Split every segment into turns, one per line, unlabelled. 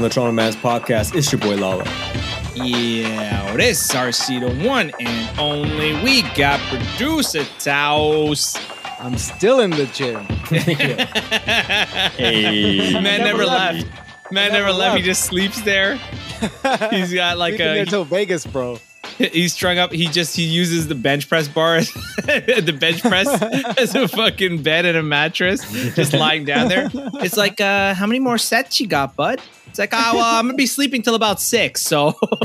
To the Toronto Man's Podcast. It's your boy Lala.
Yeah, this is RC the one and only. We got producer Taos.
I'm still in the gym.
Hey.
Man never,
never
left.
left.
Man
Never
never left. He just sleeps there. He's got like
Sleeping there
a
till Vegas, bro.
he's strung up. He just he uses the bench press bar, as- the bench press as a fucking bed and a mattress, just lying down there. It's like, uh, how many more sets you got, bud? It's like, oh, well, I'm gonna be sleeping till about six. So,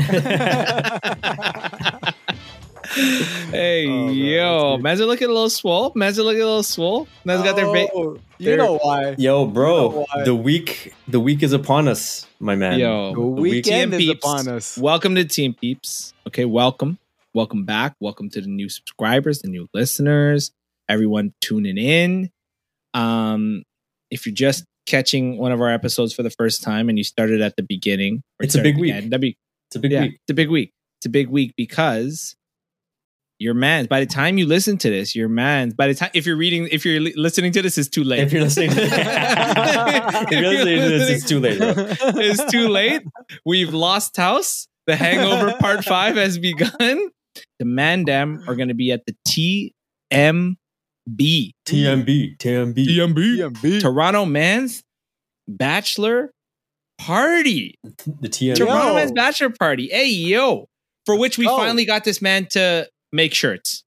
hey,
Oh,
yo,
that's
man's are looking a little swole. Man's are looking a little swole. Man's got their ba-
Oh,
their-
You know why?
Yo,
You know
bro,
why?
the week the week is upon us, my man.
yo.
The
week-
weekend
Team
is
Peeps.
upon us.
Welcome to Team Peeps. Okay, welcome. Welcome back. Welcome to the new subscribers, the new listeners, everyone tuning in. Um, if you're just catching one of our episodes for the first time and you started at the beginning,
It's a big week.
end, that'd be-
It's a big
yeah,
week.
it's a big week. It's a big week because your man. By the time you listen to this, your man. By the time if you're reading, if you're li- listening to this, it's too late.
If you're listening to if you're listening to this, it's too late, bro.
it's too late. We've lost house. The Hangover Part Five has begun. The Mandam are going to be at the TMB,
TMB. TMB.
TMB. TMB.
Toronto Man's Bachelor Party.
The TMB.
Toronto
Yo.
Man's Bachelor Party. Hey yo, for which we
go.
finally got this man to make shirts.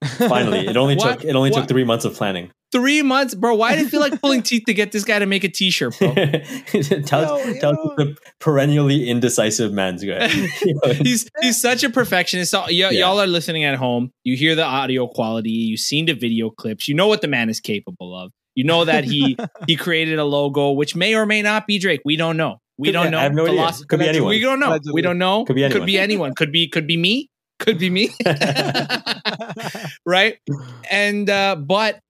Finally. It only took it only
What?
took three months of planning.
Three months, bro. Why did it feel like pulling teeth to get this guy to make a T-shirt, bro?
tell
Yo,
tell
yo.
the perennially indecisive man's guy.
he's he's such a perfectionist. So, y-
Yeah.
Y'all are listening at home. You hear the audio quality. You've seen the video clips. You know what the man is capable of. You know that he he created a logo, which may or may not be Drake. We don't know. We
Could
don't
be-
know.
I have no idea.
Philosophy-
Could be anyone.
We don't know.
Allegedly.
We don't know.
Could be anyone.
Could be anyone. Could be could be me. Could be me. right? And uh, but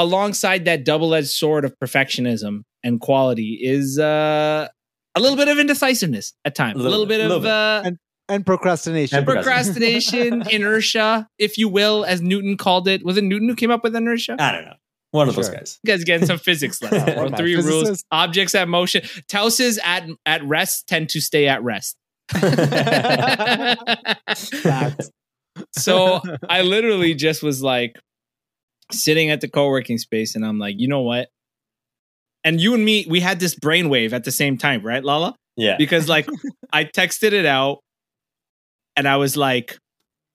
alongside that double-edged sword of perfectionism and quality is uh a little bit of indecisiveness at times. A
Little
little,
bit,
bit
little
of
bit.
uh
and procrastination.
And
procrastination, inertia, if you will, as Newton called it. Was it Newton who came up with inertia?
I don't know. One of those guys.
You guys getting some physics lessons.
One
bro.
of
Three rules.
physicists.
Objects at motion. Tauses at at rest tend to stay at rest. So I literally just was like sitting at the co-working space and I'm like, you know what? And you and me, we had this brainwave at the same time, right, Lala?
Yeah.
Because like I texted it out and I was like,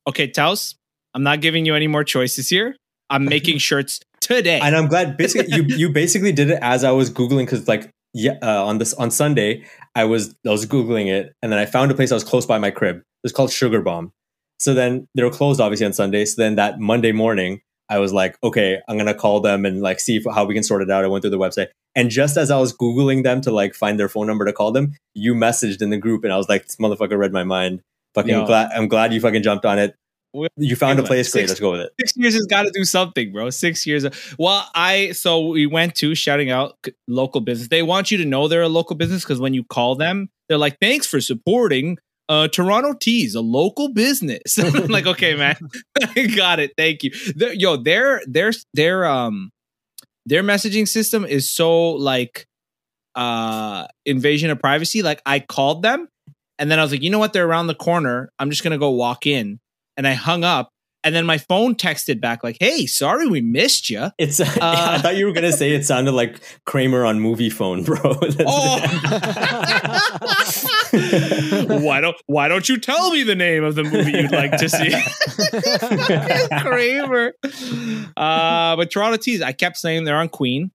okay, Taos, I'm not giving you any more choices here. I'm making shirts today.
and I'm glad basically you you basically did it as I was googling because like yeah uh, on this on Sunday I was I was googling it and then I found a place that was close by my crib. It was called Sugar Bomb. So then they were closed obviously on Sunday. So then that Monday morning I was like, okay, I'm gonna call them and like see if, how we can sort it out. I went through the website and just as I was googling them to like find their phone number to call them, you messaged in the group and I was like, this motherfucker read my mind. Fucking
Yo.
glad I'm glad you fucking jumped on it. You found a place, great. Let's go with it.
six years has got to do something, bro. Six years. Well, I so we went to shouting out local business. They want you to know they're a local business because when you call them, they're like, "Thanks for supporting uh, Toronto Teas, a local business." I'm like, okay, man, got it. Thank you. They're- yo, their their their um their messaging system is so like uh invasion of privacy. Like I called them, and then I was like, you know what? They're around the corner. I'm just gonna go walk in, and I hung up. And then my phone texted back like, "Hey, sorry we missed you."
It's. I thought you were gonna say it sounded like Kramer on Moviefone, bro.
Oh, why don't why don't you tell me the name of the movie you'd like to see? Kramer. Uh, but Toronto Teas, I kept saying they're on Queen,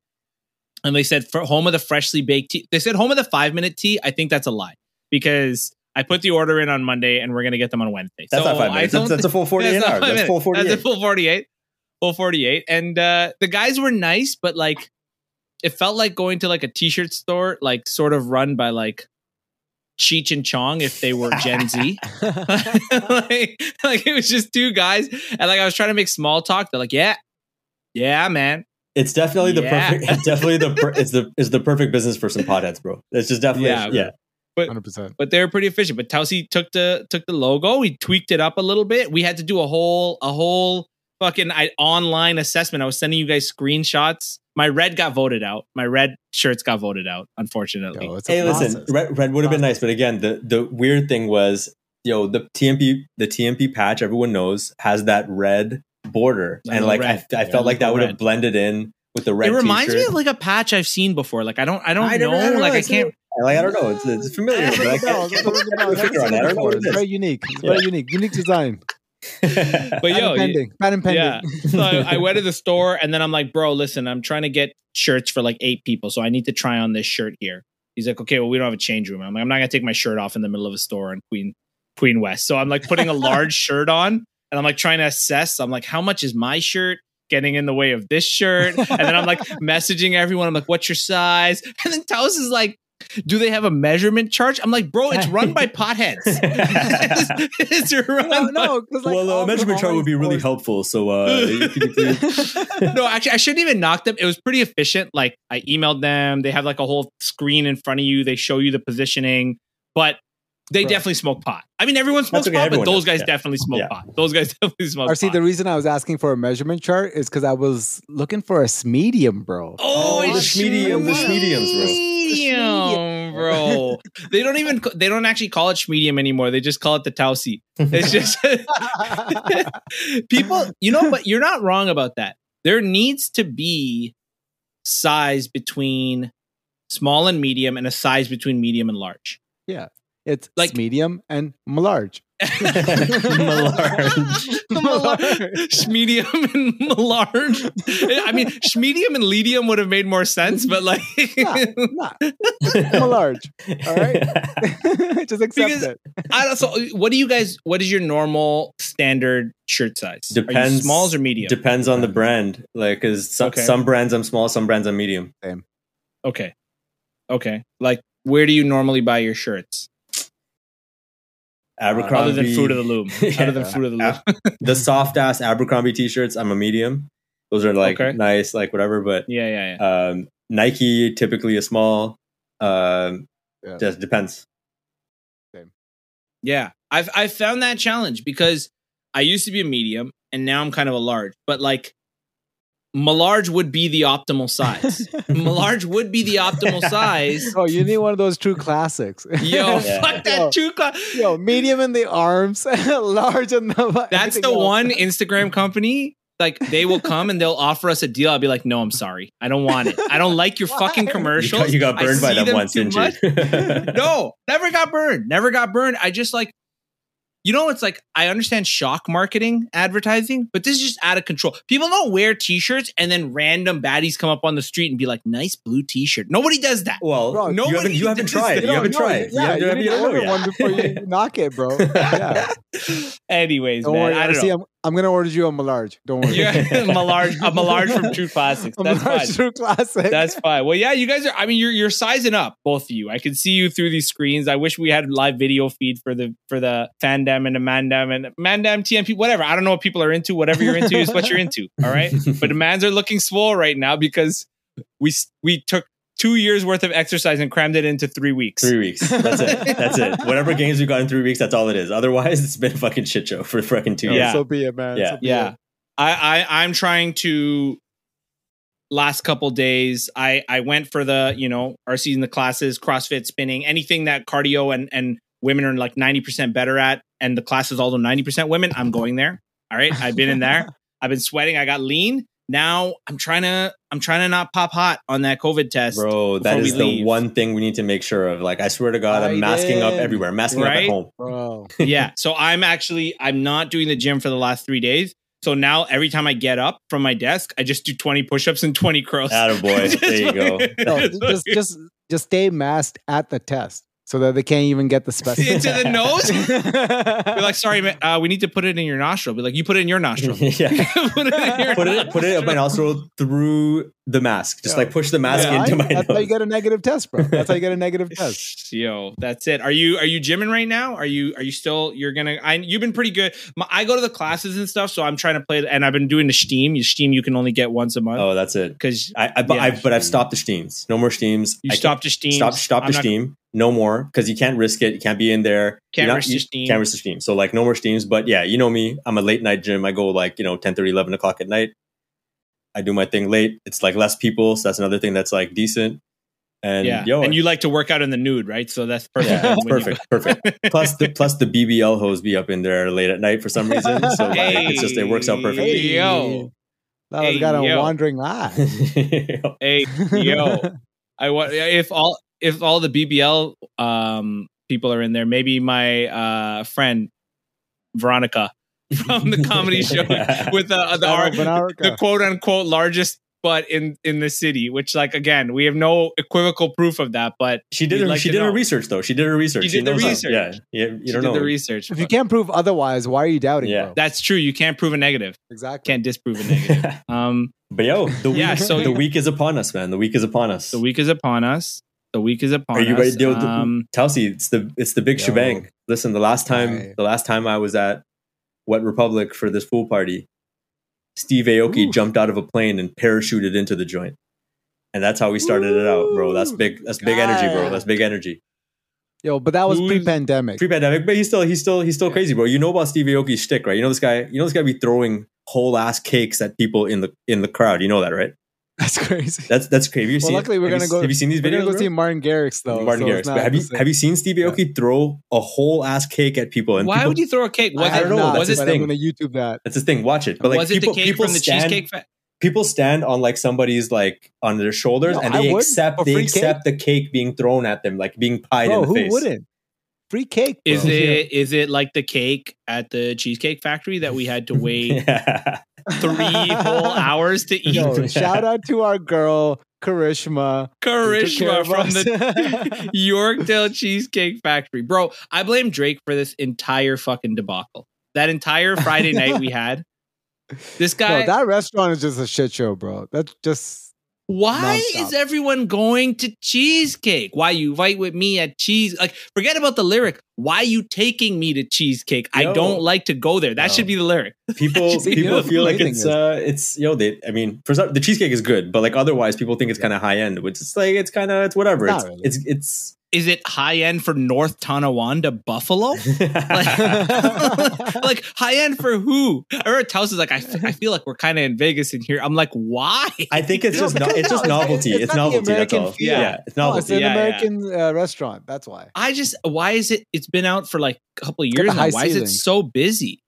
and they said for home of the freshly baked tea. They said home of the five minute tea. I think that's a lie because I put the order in on Monday and we're gonna get them on Wednesday.
That's
So
not five minutes. That's, that's a full forty-eight
That's not
hours. That's full forty-eight.
That's a full 48. Full 48. And uh, the guys were nice, but like it felt like going to like a t-shirt store, like sort of run by like Cheech and Chong if they were Gen Z. like, like it was just two guys. And like I was trying to make small talk. They're like, yeah, yeah, man.
It's definitely the
Yeah.
perfect. It's definitely the. Per, it's the. It's the perfect business for some potheads, bro. It's just definitely.
Yeah,
Yeah.
Bro.
Hundred percent.
But they were pretty efficient. But Tausi took the took the logo, he tweaked it up a little bit. We had to do a whole a whole fucking I, online assessment. I was sending you guys screenshots. my red got voted out. My red shirts got voted out, unfortunately.
Yo, it's a
Hey, listen, red, red would have been nice, but again, the the weird thing was, yo, the TMP the TMP patch everyone knows has that red border,
I
and like
red.
I, I
Yeah,
felt like that would have blended in with the red.
it reminds me
t-shirt.
of like a patch I've seen before. Like I don't, I don't
I
know.
never- I don't
like I
it's-
can't.
Like I don't know, it's, it's familiar. but I can't- can't put
no,
finger on it. I don't know what it
It's
is.
very unique. It's
Yeah.
very unique. Unique design.
But
Patent
yo,
pending. Patent pending.
yeah. So I, I went to the store and then I'm like, bro, listen, I'm trying to get shirts for like eight people, so I need to try on this shirt here. He's like, okay, well, we don't have a change room. I'm like, I'm not gonna take my shirt off in the middle of a store in Queen Queen West. So I'm like putting a large shirt on and I'm like trying to assess. I'm like, how much is my shirt? Getting in the way of this shirt, and then I'm like messaging everyone. I'm like, "What's your size?" And then Taos is like, "Do they have a measurement chart?" I'm like, "Bro, it's run by potheads. it's run
No,
by
no. 'cause, like,
well,
all
uh,
the
measurement chart would be really
stores-
helpful. So, uh, you please?
no, actually, I shouldn't even knock them. It was pretty efficient. Like I emailed them. They have like a whole screen in front of you. They show you the positioning, but they
Right.
definitely smoke pot. I mean, everyone smokes
okay,
pot,
everyone
but those
does,
guys
yeah.
definitely smoke
Yeah.
pot. Those guys definitely smoke
RC,
pot.
the reason I was asking for a measurement chart is because I was looking for a medium, bro.
oh,
Oh, the
it's
schmedium- the schmediums, bro.
Schmedium, bro. they don't even. They don't actually call it schmedium anymore. They just call it the Tausi. It's just people. You know, but you're not wrong about that. There needs to be size between small and medium, and a size between medium and large. Yeah.
It's
Like-
like medium and large.
Malarge. Medium and large. I mean, medium and medium would have made more sense, but like,
Nah, large. All right. Just accept
Because-
it.
I don't. So, what do you guys? What is your normal standard shirt size? Are you
Depends-
smalls or medium?
Depends on the brand. Like, cause some,
Okay.
some brands I'm small, some brands I'm medium.
okay, okay. Like, where do you normally buy your shirts?
Abercrombie.
Other than Fruit of the Loom.
Yeah.
Other than Fruit of the Loom.
the soft ass Abercrombie t-shirts, I'm a medium. Those are like
Okay.
nice, like whatever. But
yeah, yeah, yeah.
um, Nike typically a small. Um,
Yeah.
Just depends. Same.
Yeah, I've I found that challenge because I used to be a medium and now I'm kind of a large. But like, large would be the optimal size. large would be the optimal size.
Oh, you need one of those true classics.
Yo,
Yeah.
fuck that
Yo.
two. Cla-
Yo, medium in the arms, large in the.
That's the
else.
one Instagram company. Like they will come and they'll offer us a deal. I'll be like, no, I'm sorry, I don't want it. I don't like your fucking
Why?
You got, you got burned by
see
them once, didn't you?
no, never got burned. Never got burned. I just like, you know, it's like I understand shock marketing, advertising, but this is just out of control. People don't wear t-shirts and then random baddies come up on the street and be like, "Nice blue t-shirt." Nobody does that.
Well,
Bro,
you
nobody
haven't you haven't
does
tried.
that.
You haven't
no,
tried.
Yeah,
you
you
haven't,
need
you
to
don't know
order
yet.
one before you knock it, bro. Yeah.
Anyways,
Don't
man,
worry.
I don't
RC,
know.
I'm, I'm gonna order you a Malarge. Don't worry.
Yeah, I'm a large. I'm a large from True Classics.
A
That's fine.
true classic.
That's fine. Well, yeah, you guys are. I mean, you're you're sizing up, both of you. I can see you through these screens. I wish we had live video feed for the for the fandom and the mandam and mandam TMP, whatever. I don't know what people are into. Whatever you're into is what you're into. All right, but the mans are looking swole right now because we we took two years worth of exercise and crammed it into three weeks.
Three weeks. That's it. That's it. Whatever games we got in three weeks, that's all it is. Otherwise, it's been a fucking shit show for fucking two
Oh,
years.
Yeah.
So be it, man.
Yeah.
So
Yeah.
it.
I, I I'm trying to last couple days I I went for the you know our season the classes CrossFit spinning anything that cardio and and women are like 90% better at and the class is also 90% women I'm going there all right I've been in there I've been sweating I got lean now I'm trying to I'm trying to not pop hot on that COVID test
Bro, that
before
is
we
the
leave.
one thing we need to make sure of. Like, I swear to God, I'm
I
masking up everywhere, masking up at home.
Bro.
yeah so i'm actually i'm not doing the gym for the last three days so now every time i get up from my desk i just do 20 push-ups and 20 curls
Attaboy. There you go.
No, just just just stay masked at the test so that they can't even get the specimen.
into the nose be like sorry man, uh, we need to put it in your nostril be like you put it in your nostril
yeah.
put it in your
Put it, put it up my nostril through the mask. Just
Yeah.
like push the mask
Yeah.
into my
That's how you
nose.
get a negative test, bro. That's how you get a negative test.
Yo, that's it. Are you are you gymming right now? Are you are you still you're gonna? I you've been pretty good. My, I go to the classes and stuff, so I'm trying to play. And I've been doing the Steam. You Steam you can only get once a month
Oh, that's it.
because
I, I, but,
Yeah.
I, but I've stopped the steams. No more steams.
you
I
stopped the Steam.
Stop, stop
I'm
the
not-
steam. No more because you can't risk it. You can't be in there.
Can't
You're not-
risk the
you
steam.
Can't risk the steam. So like no more steams. But yeah, you know me. I'm a late night gym. I go like you know 10, 30, 11 o'clock at night. I do my thing late. It's like less people, so that's another thing that's like decent. And
yeah,
yo,
and you like to work out in the nude, right? So that's perfect.
yeah, it's
you
perfect, perfect. Plus the plus the BBL hoes be up in there late at night for some reason. So like, it's just it works out
Hey,
perfectly.
yo.
That was
Hey,
got a
yo.
wandering eye.
Hey, yo, I want if all if all the BBL um people are in there, maybe my uh friend Veronica from the comedy show with the the, our, the quote unquote largest butt in in the city, which like again we have no equivocal proof of that, but
she did her
like
she
to
did her research though. She did her research.
She did the
knows how-
research.
Yeah, yeah. You
she
don't
did
know
the research.
If you can't prove otherwise, why are you doubting,
Yeah.
bro?
That's true. You can't prove a negative.
Exactly.
Can't disprove a negative. um,
but yo, the week,
Yeah, so-
the week is upon us, man. The week is upon us.
the week is upon us. The week is upon
Are you
us.
ready to deal with the,
um,
Telsey, it's the it's the big
Yo.
shebang. Listen, the last time
Right.
the last time I was at Wet Republic for this pool party, Steve Aoki
Ooh.
jumped out of a plane and parachuted into the joint. And that's how we started it out, bro. That's big that's big energy, bro. That's big energy.
Yo, but that was
Who's-
pre-pandemic.
Pre-pandemic, but he's still he's still he's still
Yeah.
crazy, bro. You know about Steve Aoki's shtick, right? You know this guy, you know this guy be throwing whole ass cakes at people in the in the crowd. You know that, right?
That's crazy.
That's that's crazy. You
Well,
seen,
luckily we're
have
gonna
you,
go-
Have you seen these videos?
We're
videos?
gonna go
bro?
see Martin Garrix though.
Martin
so
Garrix. But have you
same.
have you seen Steve Aoki throw a whole ass cake at people? And
why
people,
would you throw a cake? Was
I
it
don't know,
not,
that's his thing.
I'm gonna YouTube that.
That's his thing. Watch it. But like
was
people,
it the cake
people
from the
stand,
cheesecake? Fa-
people stand on like somebody's like on their shoulders
No,
and they accept they
free
accept the cake being thrown at them, like being pied
Bro,
in the
who
face.
wouldn't? Free cake. Bro.
is it is it like the cake at the cheesecake factory that we had to wait three whole hours to eat?
Yo, shout out to our girl Karishma. who took care
Karishma from the Yorkdale Cheesecake Factory. Bro, I blame Drake for this entire fucking debacle. That entire Friday night we had. This guy,
that restaurant is just a shit show, bro. That's just
why
nonstop.
is everyone going to cheesecake? Why you fight with me at cheese? Like, forget about the lyric. Why you taking me to cheesecake? I don't like to go there. That
Yo.
should be the lyric.
people people feel like it's
is?
uh it's you know they I mean for some, the cheesecake is good, but like otherwise people think it's kind of high end, which is like it's kind of it's whatever. It's
really.
it's it's
Is it high end for North Tonawanda Buffalo? like high end for who? I remember Tels is like, I, f- I feel like we're kind of in Vegas in here. I'm like, why?
I think it's just no,
because
it's just
no, it's-
novelty.
it's
It's,
not the
novelty. That's all.
feel.
Yeah, it's
no,
novelty.
it's an
Yeah, yeah.
American Uh, restaurant. That's why.
I just, why is it? It's been out for like a couple of years now.
high
Why is it so busy?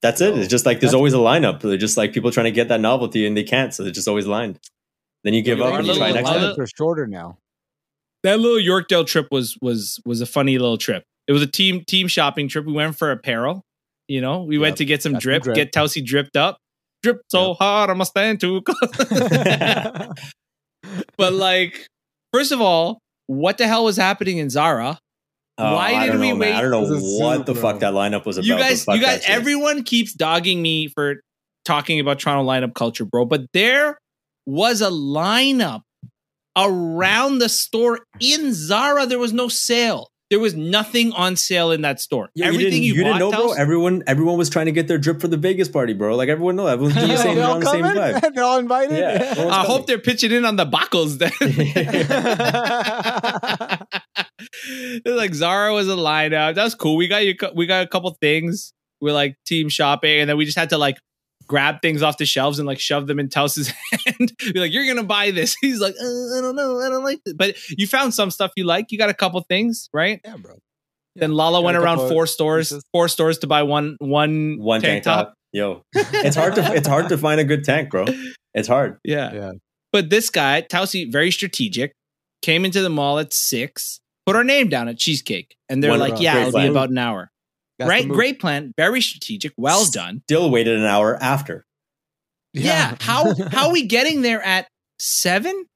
That's it. It's just like there's
That's-
always a lineup. They're just like people trying to get that novelty and they can't, so they're just always lined. Then you give
Our
up and you try next
our
time.
little-
They're shorter now.
That little Yorkdale trip was was was a funny little trip. It was a team team shopping trip. We went for apparel. You know, we went to get some
Got some
drip,
drip.
get Telsey dripped up. Drip so hard, I'm a stand too but like, first of all, what the hell was happening in Zara?
Oh,
Why did
don't
we
know, man.
wait-
I don't know
It was a
what the fuck that lineup was about.
you guys, you guys,
shit.
everyone keeps dogging me for talking about Toronto lineup culture, bro. But there was a lineup around the store in Zara. There was no sale. There was nothing on sale in that store.
Yeah,
Everything
you,
you,
didn't, you
bought,
didn't know, bro.
Tels-
Everyone, everyone was trying to get their drip for the Vegas party, bro. Like everyone know, everyone's doing the same,
They're
on
all
the same
coming?
vibe.
They're all invited.
Yeah,
I
coming.
hope they're pitching in on the buckles then. It's like Zara was a lineup. That's cool. We got you. We got a couple things. We're like team shopping, and then we just had to like grab things off the shelves and like shove them in Tels's hand. Be like, "You're gonna buy this." He's like, uh, "I don't know. I don't like it." But you found some stuff you like. You got a couple things, right?
yeah, bro.
Then Lala
Got
went around four stores,
pieces.
four stores to buy one one
one tank, top. Yo, it's hard to it's hard to find a good tank, bro. It's hard.
Yeah.
Yeah.
But this guy, Tausi, very strategic, came into the mall at six, put our name down at Cheesecake. And they're
One-
like, yeah,
great
it'll
plan.
be about an hour.
That's
right? Great plan. Very strategic. Well done.
Still waited an hour after.
Yeah. How how are we getting there at seven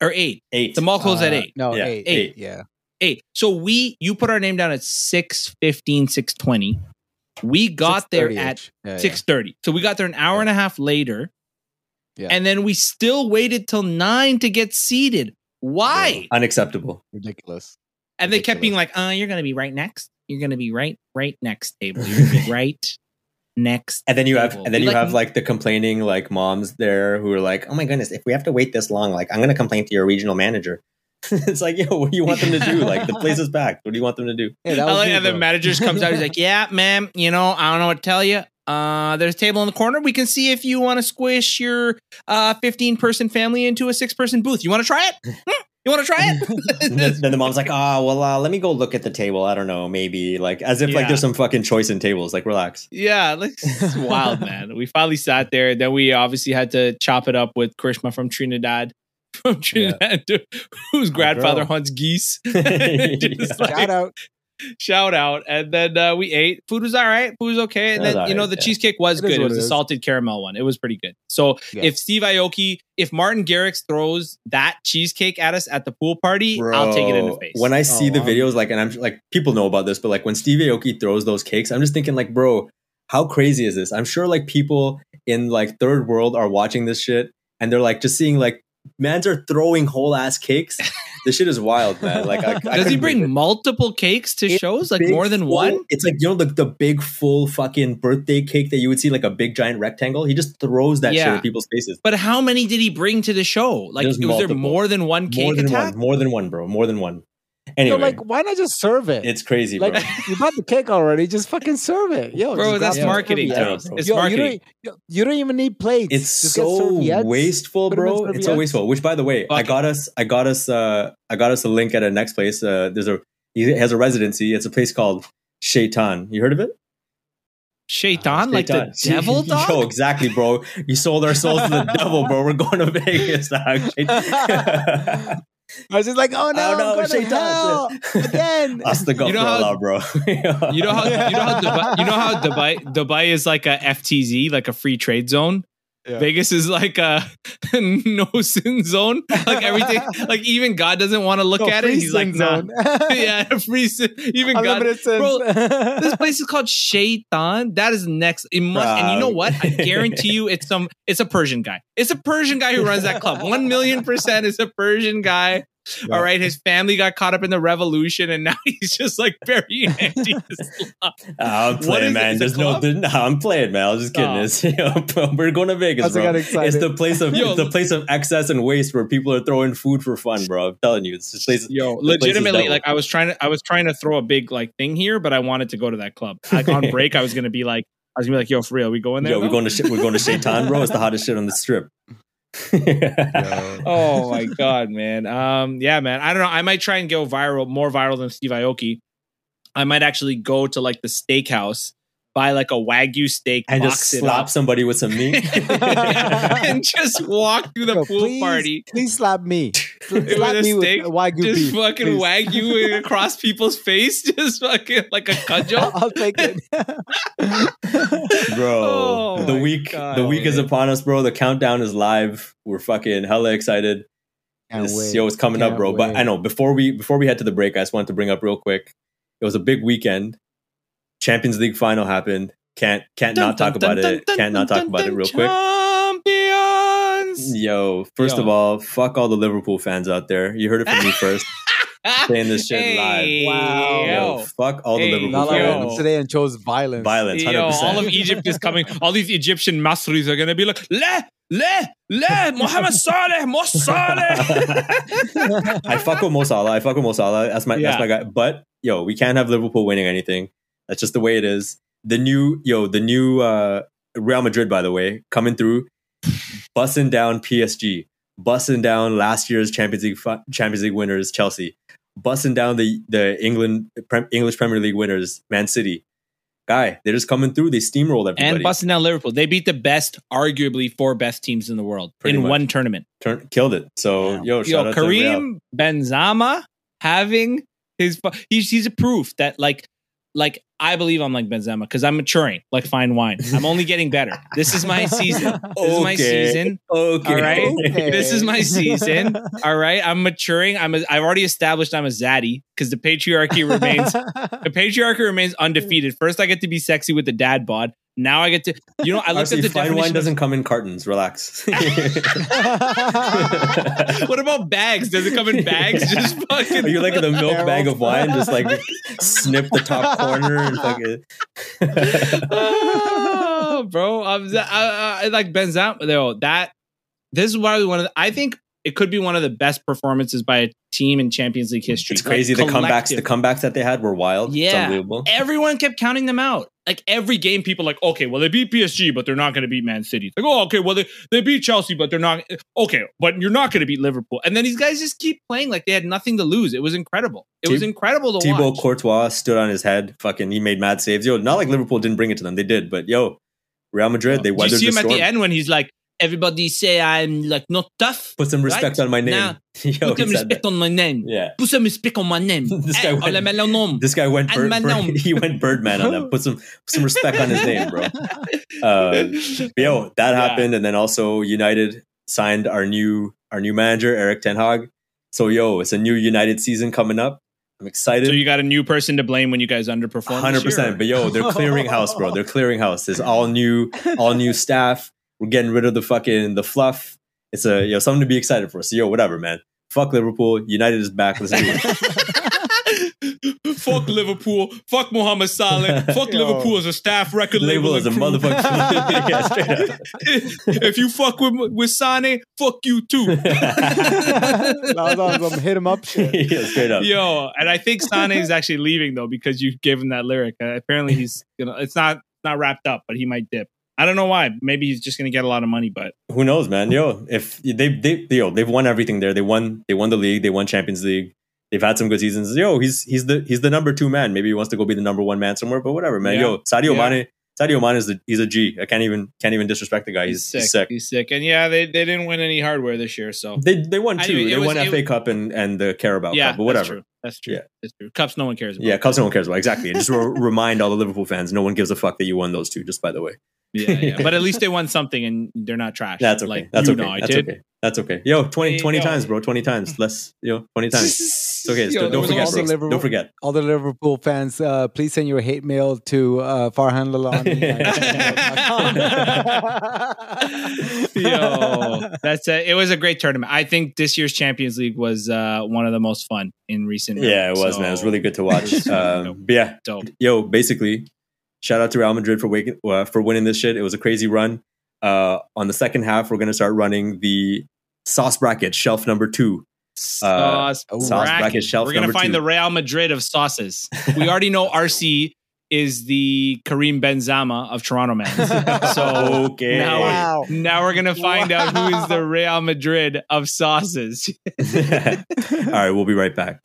or eight?
Eight.
The mall closed at
Uh,
eight.
No,
Yeah,
eight.
eight.
Yeah.
Eight. So we you put our name down at 615, 620. We got there at
-ish. Yeah, yeah.
six thirty. So we got there an hour and a half later.
Yeah.
And then we still waited till nine to get seated. Why?
Unacceptable.
Ridiculous.
And they kept being like, uh, you're gonna be right next. You're gonna be right, right next table. You're gonna be right next.
And then you have and then
We
you
like-
have like the complaining like moms there who are like, oh my goodness, if we have to wait this long, like I'm gonna complain to your regional manager. it's like, yo, what do you want them to do? Like the place is packed. What do you want them to do?
Hey, that
I
was
like
me,
and the
bro.
manager comes out. He's like, "Yeah, ma'am. You know, I don't know what to tell you. Uh, there's a table in the corner. We can see if you want to squish your uh 15 person family into a six person booth. You want to try it? You want to try it?
then, then the mom's like, ah, well, uh, let me go look at the table. I don't know, maybe like as if like there's some fucking choice in tables. Like, relax.
yeah, like it's wild, man. We finally sat there. Then we obviously had to chop it up with Krishma from Trinidad. From Trinidad, whose grandfather hunts geese.
Yeah.
Like-
Shout out.
Shout out. And then uh, we ate. Food was all right. Food was okay. And
It
then, you know,
alright,
the
yeah.
cheesecake was
It is
good. It was
it
the
is.
salted caramel one. It was pretty good. So
Yeah.
if Steve Aoki, if Martin Garrix throws that cheesecake at us at the pool party, I'll take it in the face.
When I see
Oh,
the
wow.
videos, like, and I'm like, people know about this, but like when Steve Aoki throws those cakes, I'm just thinking, like, bro, how crazy is this? I'm sure like people in like third world are watching this shit and they're like just seeing like mans are throwing whole ass cakes. this shit is wild, man. Like, I, I
Does he bring multiple cakes to
It's
shows? Like more than
full-
one?
It's like you know the the big full fucking birthday cake that you would see like a big giant rectangle. He just throws that shit
Yeah.
at people's faces.
But how many did he bring to the show? Like,
There's
was there more than one cake
More than
attack?
one. More than one, bro. More than one.
Yo,
Anyway,
like, why not just serve it?
it's crazy,
like
bro.
you bought the cake already. Just fucking serve it, yo.
Bro, that's
grab
marketing,
serviettes.
Charles. It's
Yo,
marketing.
You don't, you don't even need plates.
It's
Just
so wasteful,
Put 'em in
bro. It's so wasteful. Which, by the way, I got us. I got us. Uh, I got us a link at a next place. Uh, there's a. He has a residency. It's a place called Shaitan. You heard of it?
Shaitan, like the devil dog?
Yo, exactly, bro. You sold our souls to the devil, bro. We're going to Vegas. Dog.
I was just like, oh no,
Oh, no,
I'm going to
Shaitan.
hell again.
Astaghfirullah,
You know how-
bro.
You know how you know how Dubai, you know how Dubai Dubai is like a FTZ, like a free trade zone.
Yeah.
Vegas is like a no sin zone. Like everything, like even God doesn't want to look
No,
at it. He's like, nah. yeah, free sin. Even God.
Unlimited sins.
Bro, This place is called Shaitan. That is next. It must, and you know what? I guarantee you, it's some. It's a Persian guy. It's a Persian guy who runs that club. One million percent is a Persian guy.
Yeah.
All right, his family got caught up in the revolution, and now he's just like very anti-Islam.
Ah, I'm playing, man. There's no,
club?
there- no, I'm playing, man. I was just kidding.
Oh.
It's, you know, we're going to Vegas,
That's
bro. It's the place of
Yo,
it's the place of excess and waste where people are throwing food for fun, bro. I'm telling you, it's just place.
Yo,
place
legitimately,
devil.
like I was trying to, I was trying to throw a big like thing here, but I wanted to go to that club. Like on break, I was gonna be like, I was gonna be like, yo, for real, we going there?
Yo, we're going to sh- we're going to Shaitan, bro. It's the hottest shit on the strip.
oh my god, man. Um, yeah, man. I don't know. I might try and go viral, more viral than Steve Aoki. I might actually go to like the steakhouse, buy like a wagyu steak,
and
box
just slap
up,
somebody with some meat.
and just walk through the
Yo,
pool
please,
party.
Please slap me.
With a
me
steak,
with wagyu
Just
beef.
fucking
please.
wagyu across people's face, just fucking like a cudgel.
I'll take it.
bro.
Oh
the week
God,
the week is upon us, bro. The countdown is live. We're fucking hella excited.
Can't
This
wait.
yo is coming up,
Can't
bro. But. I know before we before we head to the break, I just wanted to bring up real quick. It was a big weekend. Champions League final happened. Can't can't not talk about it. Can't not talk about it real quick.
Champions.
Yo, first
Yo.
of all, fuck all the Liverpool fans out there. You heard it from me first. Saying this shit
Hey,
live.
Wow.
Yo,
Yo.
fuck all the
Hey,
Liverpool
Yo.
fans.
today and chose violence.
Violence, hundred
Yo, all of. Egypt is coming. All these Egyptian Masris are gonna be like, le, le, le, Mohammed Saleh, Mo Saleh.
I fuck with Mo Salah. I fuck with Mo Salah. That's my
Yeah.
that's my guy. But yo, we can't have Liverpool winning anything. That's just the way it is. The new yo, the new uh, Real Madrid, by the way, coming through, bussing down PSG, bussing down last year's Champions League Champions League winners Chelsea, bussing down the the England Prem- English Premier League winners Man City. Guy, they're just coming through. They steamrolled everybody.
and busting down Liverpool. They beat the best, arguably four best teams in the world
Pretty
in
much.
one tournament.
Turn, killed it. So
Damn.
yo, shout
Yo,
out to Real.
Karim Benzema having his he's he's a proof that like like I believe I'm like Benzema because I'm maturing like fine wine. I'm only getting better. This is my season. This is my season.
Okay.
All right.
Okay.
This is my season. All right. I'm maturing. I'm a, I've already established I'm a zaddy because the patriarchy remains the patriarchy remains undefeated. First I get to be sexy with the dad bod. Now I get to you know I looked
RC,
at the
fine wine doesn't come in cartons. Relax.
what about bags? Does it come in bags? Just fucking
Are you like the milk bag of wine? Just like snip the top corner and fucking.
oh, bro. I'm, I, I, like Benzema though. That this is why one of the, I think it could be one of the best performances by a team in Champions League history.
It's crazy.
Like,
the comebacks, the comebacks that they had were wild. It's
Yeah.
unbelievable.
Everyone kept counting them out. Like every game, people like, okay, well, they beat PSG, but they're not going to beat Man City. Like, oh, okay, well, they, they beat Chelsea, but they're not. Okay, but you're not going to beat Liverpool. And then these guys just keep playing like they had nothing to lose. It was incredible. It was incredible to
Thibaut
watch.
Courtois stood on his head. Fucking, he made mad saves. Yo, not like Liverpool didn't bring it to them. They did, but yo, Real Madrid, they
Did you
weathered
see
the
him at the end when he's like, everybody say I'm like not tough.
Put some respect
Right?
on my name.
Now,
yo,
Put some respect
that.
on my name.
Yeah.
Put some respect on my name.
This guy
Eh,
went-
ole me le nom.
This guy went
And
bird, bird- he went Birdman on them. Put some some respect on his name, bro. Uh, yo, that
Yeah.
happened, and then also United signed our new our new manager, Erik Ten Hag. So yo, it's a new United season coming up. I'm excited.
So you got a new person to blame when you guys underperform. 100.
percent But yo, they're clearing house, bro. They're clearing house. There's all new, all new staff. We're getting rid of the fucking the fluff. It's a you know something to be excited for. So yo, whatever, man. Fuck Liverpool. United is back. Let's do it.
Fuck Liverpool. Fuck Mohamed Salah. Fuck
Yo.
Liverpool as a staff record label,
Label as a motherfucker. yeah, straight up.
if you fuck with with Sane, fuck you too.
That was on some hit him up shit.
yeah, straight up.
Yo, and I think Sane is actually leaving though because you gave him that lyric. Uh, apparently, he's gonna. It's not not wrapped up, but he might dip. I don't know why. Maybe he's just gonna get a lot of money, but
Who knows, man? Yo, if they they yo they've won everything there. They won they won the league. They won Champions League. They've had some good seasons. Yo, he's he's the he's the number two man. Maybe he wants to go be the number one man somewhere. But whatever, man.
Yeah.
Yo, Sadio
Yeah.
Mane. Sadio Mane is the he's a G. I can't even can't even disrespect the guy. He's, he's sick.
He's sick, and yeah, they, they didn't win any hardware this year, so
They they won two.
Anyway,
they
was-
won
it-
FA Cup and and the Carabao
yeah,
Cup. But whatever.
That's true.
Yeah.
That's true. Cups, no one cares about.
Yeah, Cups no one cares about. Exactly. And just remind all the Liverpool fans, no one gives a fuck that you won those two. Just by the way,
yeah, yeah. But at least they won something, and they're not trash.
that's okay.
Like
that's okay. That's okay. That's okay. Yo, 20,
Hey, yo.
times, bro. Twenty times. Less. Yo, twenty times. It's okay. It's-
Yo, there
don't forget,
also
bro.
Liverpool-
Don't forget.
All the Liverpool fans, uh, please send your hate mail to uh, Farhan Lalani.
Yo, that's a, it was a great tournament. I think this year's Champions League was uh, one of the most fun in recent.
Yeah, it was,
So,
man. It was really good to watch.
Dope.
Um, but yeah,
dope.
yo, basically, shout out to Real Madrid for waking, uh, for winning this shit. It was a crazy run. Uh, on the second half, we're gonna start running the sauce bracket shelf number two.
Sauce, uh,
oh,
sauce
bracket.
bracket shelf
We're gonna find
two.
the Real Madrid of sauces. We already know RC is the Karim Benzema of Toronto man. So
okay.
now,
Wow.
now we're gonna find out who is the Real Madrid of sauces.
All right, we'll be right back.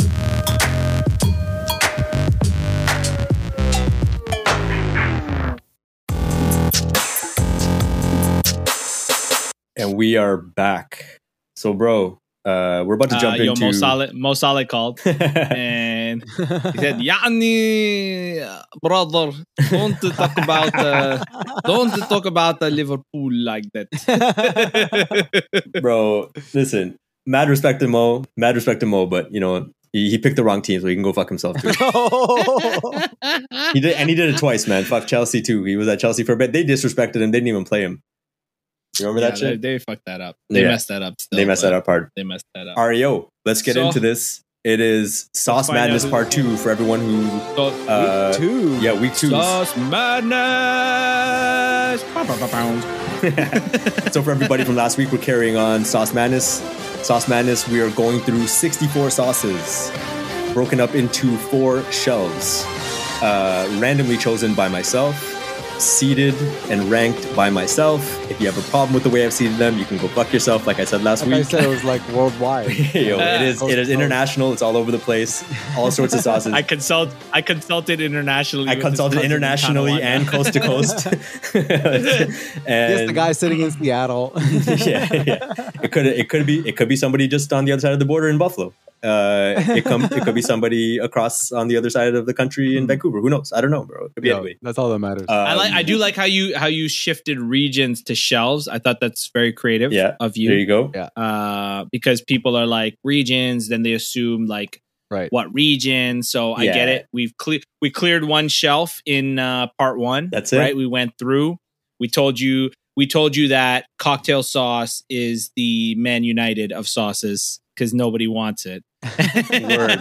And we are back. So, bro, uh, we're about to jump
Uh, yo,
into.
Mo Salah, Mo Salah called and he said, "Yani, brother, don't talk about uh, don't talk about uh, Liverpool like that."
bro, listen, mad respect to Mo, mad respect to Mo, but you know he, he picked the wrong team, so he can go fuck himself too. he did, and he did it twice, man. Fuck Chelsea too. He was at Chelsea for a bit. They disrespected him. They didn't even play him. You remember that shit?
They, they fucked that up. They
Yeah.
messed that up. Still,
they messed that up hard.
They messed that up.
Ario, let's get
So-
into this. It is Sauce Madness Part Two for everyone who, uh,
Two.
yeah, week two.
Sauce madness.
So for everybody from last week, we're carrying on Sauce Madness. Sauce Madness, we are going through 64 sauces, broken up into four shelves, uh, randomly chosen by myself, seeded and ranked by myself. If you have a problem with the way I've seeded them, you can go fuck yourself, like I said last
Like I said, it was like worldwide.
Yo, it is. It is international. It's all over the place. All sorts of sauces.
I consult. I consulted internationally.
I consulted
cousin in
internationally and coast to coast.
Just
and
the guy sitting in Seattle.
yeah, yeah. It could it could be it could be somebody just on the other side of the border in Buffalo. Uh, it come it could be somebody across on the other side of the country in Vancouver. Who knows? I don't know, bro. It could be
Yo,
anybody.
That's all that matters.
I like.
Um,
I do like how you how you shifted regions to shelves. I thought that's very creative.
Yeah,
of you.
There
you.
you go.
uh, because people are like regions, then they assume like
right.
what region. So I get it. We've cle- we cleared one shelf in uh, part one.
That's it.
Right. We went through. We told you. We told you that cocktail sauce is the Man United of sauces because nobody wants it.
Word.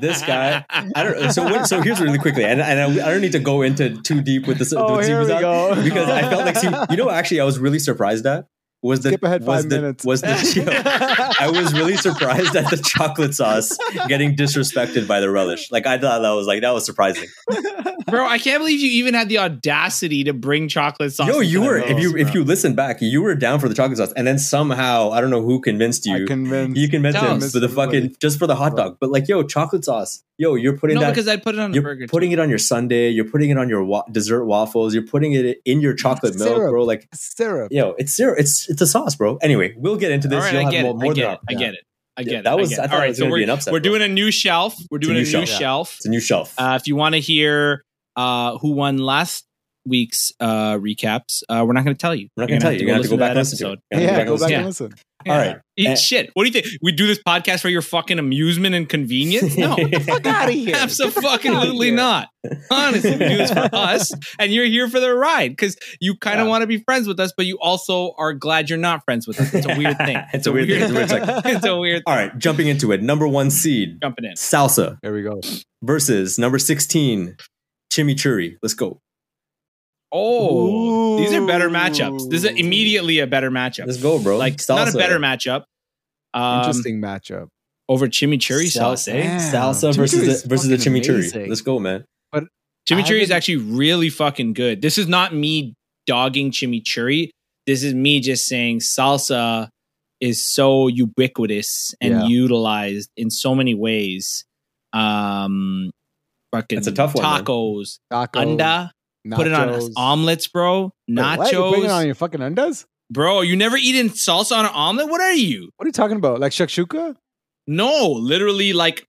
This guy- I don't. So what, so here's really quickly, and, and I, I don't need to go into too deep with this.
Oh,
with
here we go.
Because I felt like, see, you know, actually, I was really surprised at was the
Skip ahead
was
five
the,
minutes.
was the I was really surprised at the chocolate sauce getting disrespected by the relish. Like I thought that was like that was surprising.
Bro, I can't believe you even had the audacity to bring chocolate sauce.
Yo, you
the
were if you
roast,
if you listen back, you were down for the chocolate sauce, and then somehow I don't know who convinced
I
you.
convinced.
you convinced
Tell
him
us,
for the fucking just for the hot dog. But like, yo, chocolate sauce. Yo, you're putting
no,
that.
because I'd put it on
you're
burger.
putting
too.
it on your sundae. You're putting it on your wa- dessert waffles. You're putting it in your chocolate milk,
Syrup.
bro. Like,
syrup.
yo, it's syrup. It's it's a sauce, bro. Anyway, we'll get into this.
Right,
You'll
I
have more, more
I get
than
it. I get it. I
Yeah,
get it.
that was-
I,
I thought
All
it was
so we're,
be an upset,
we're doing a new shelf. We're doing
new
a new
shelf.
shelf.
It's a new shelf.
Uh, if you want to hear uh, who won last week's uh, recaps, uh, we're not going to tell you.
We're not gonna tell you. You're gonna have to go back and listen to it. You're
Yeah, go back and listen.
Yeah.
All right.
Eat
And-
shit. What do you think? We do this podcast for your fucking amusement and convenience? No.
Fuck out of here.
Absolutely
here.
not. Honestly, we do this for us, and you're here for the ride because you kind of
Yeah.
want to be friends with us, but you also are glad you're not friends with us. It's a weird thing.
It's a weird thing. It's a weird cycle.
it's a weird
All right, jumping into it. Number one seed,
jumping in.
salsa
There we go.
versus number 16, chimichurri. Let's go.
Oh, these are better matchups. This is immediately a better matchup.
Let's go, bro.
like not a better matchup. Um,
Interesting matchup.
over chimichurri sauce.
Salsa.
Eh?
Salsa versus the, versus the chimichurri.
amazing.
Let's go, man.
But chimichurri is actually really fucking good. This is not me dogging chimichurri. This is me just saying salsa is so ubiquitous and
Yeah.
utilized in so many ways. Um, fucking
That's a tough one, man.
Tacos,
Tacos,
unda, put it on omelets, bro.
Wait, what? You bring it on your fucking undas?
bro. You never eaten salsa on an omelet? What are you?
What are you talking about? Like shakshuka?
No, literally like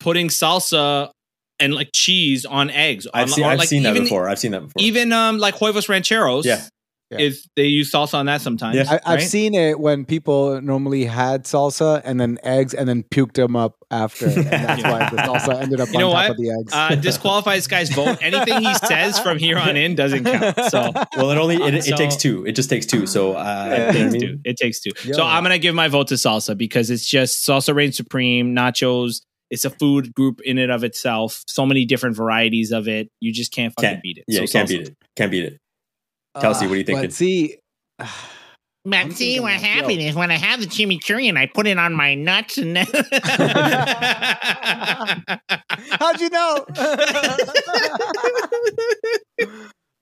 putting salsa and like cheese on eggs.
I've
On-
seen,
or,
I've
like,
seen that
even-
before. I've seen that before.
Even um like Huevos Rancheros.
Yeah.
Yeah.
Is they use salsa on that sometimes.
Yeah.
I, I've
right?
seen it when people normally had salsa and then eggs and then puked them up after. And that's
Yeah.
why the salsa ended up
You know
on top
what?
of the eggs.
uh, disqualify this guy's vote. Anything he says from here on in doesn't count. So
well, it only it, it
So-
takes two. It just takes two. So uh,
Yeah.
it
know what I
takes two. It takes two.
Yo.
So I'm gonna give my vote to salsa because it's just salsa reigns supreme. Nachos. It's a food group in and of itself. So many different varieties of it. You just can't fucking
Can't.
beat it.
Yeah,
so
can't
salsa.
beat it. Can't beat it. Kelsey, what are you thinking?
Uh, But see,
But
I'm
see, what happened is when I have the chimichurri and I put it on my nuts and then
how'd you know?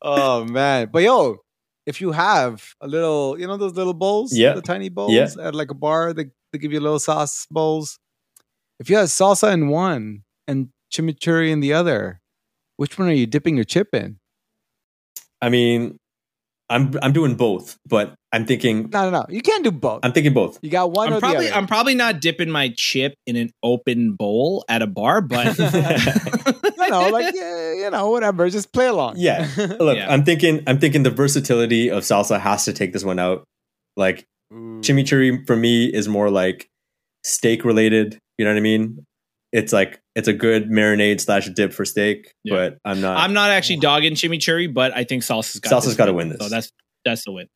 oh man, but yo, if you have a little, you know those little bowls,
Yeah.
the tiny bowls
Yeah.
at like a bar, they, they give you little sauce bowls. If you have salsa in one and chimichurri in the other, which one are you dipping your chip in?
I mean, I'm I'm doing both, but I'm thinking
No, no, no. You can't do both.
I'm thinking both.
you got one
I'm
or
probably
the other.
I'm probably not dipping my chip in an open bowl at a bar, but
you know, like yeah, you know, whatever. Just play along.
Yeah. Look,
Yeah.
I'm thinking I'm thinking the versatility of salsa has to take this one out. Like
Ooh.
chimichurri for me is more like steak related. You know what I mean? It's like it's a good marinade slash dip for steak,
Yeah.
but I'm not.
I'm not actually dogging chimichurri, but I think salsa's got
Salsa's
this
gotta
win.
win this.
So that's that's the win.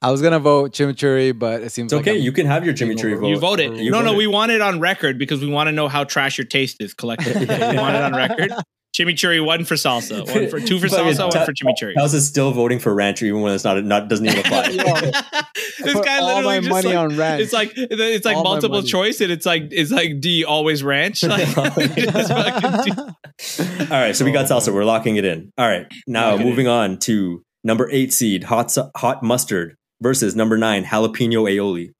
I was gonna vote chimichurri, but it seems
it's
like
okay.
I'm-
You can have your chimichurri vote.
You voted.
You
no, no, we want it on record because we want to know how trash your taste is collectively. we want it on record. Chimichurri, one for salsa, one for two for
Fucking
salsa, one
ta-
for chimichurri.
House is still voting for rancher even when it's not not doesn't even apply.
This
put
guy literally just
money
like,
on ranch.
It's like it's like
All
multiple choice, and it's like it's like D always ranch. Like, just fucking do-
All right, so we got
Oh,
salsa. We're locking it in. All right, now
Lock
moving on to number eight seed hot su- hot mustard versus number nine jalapeno aioli.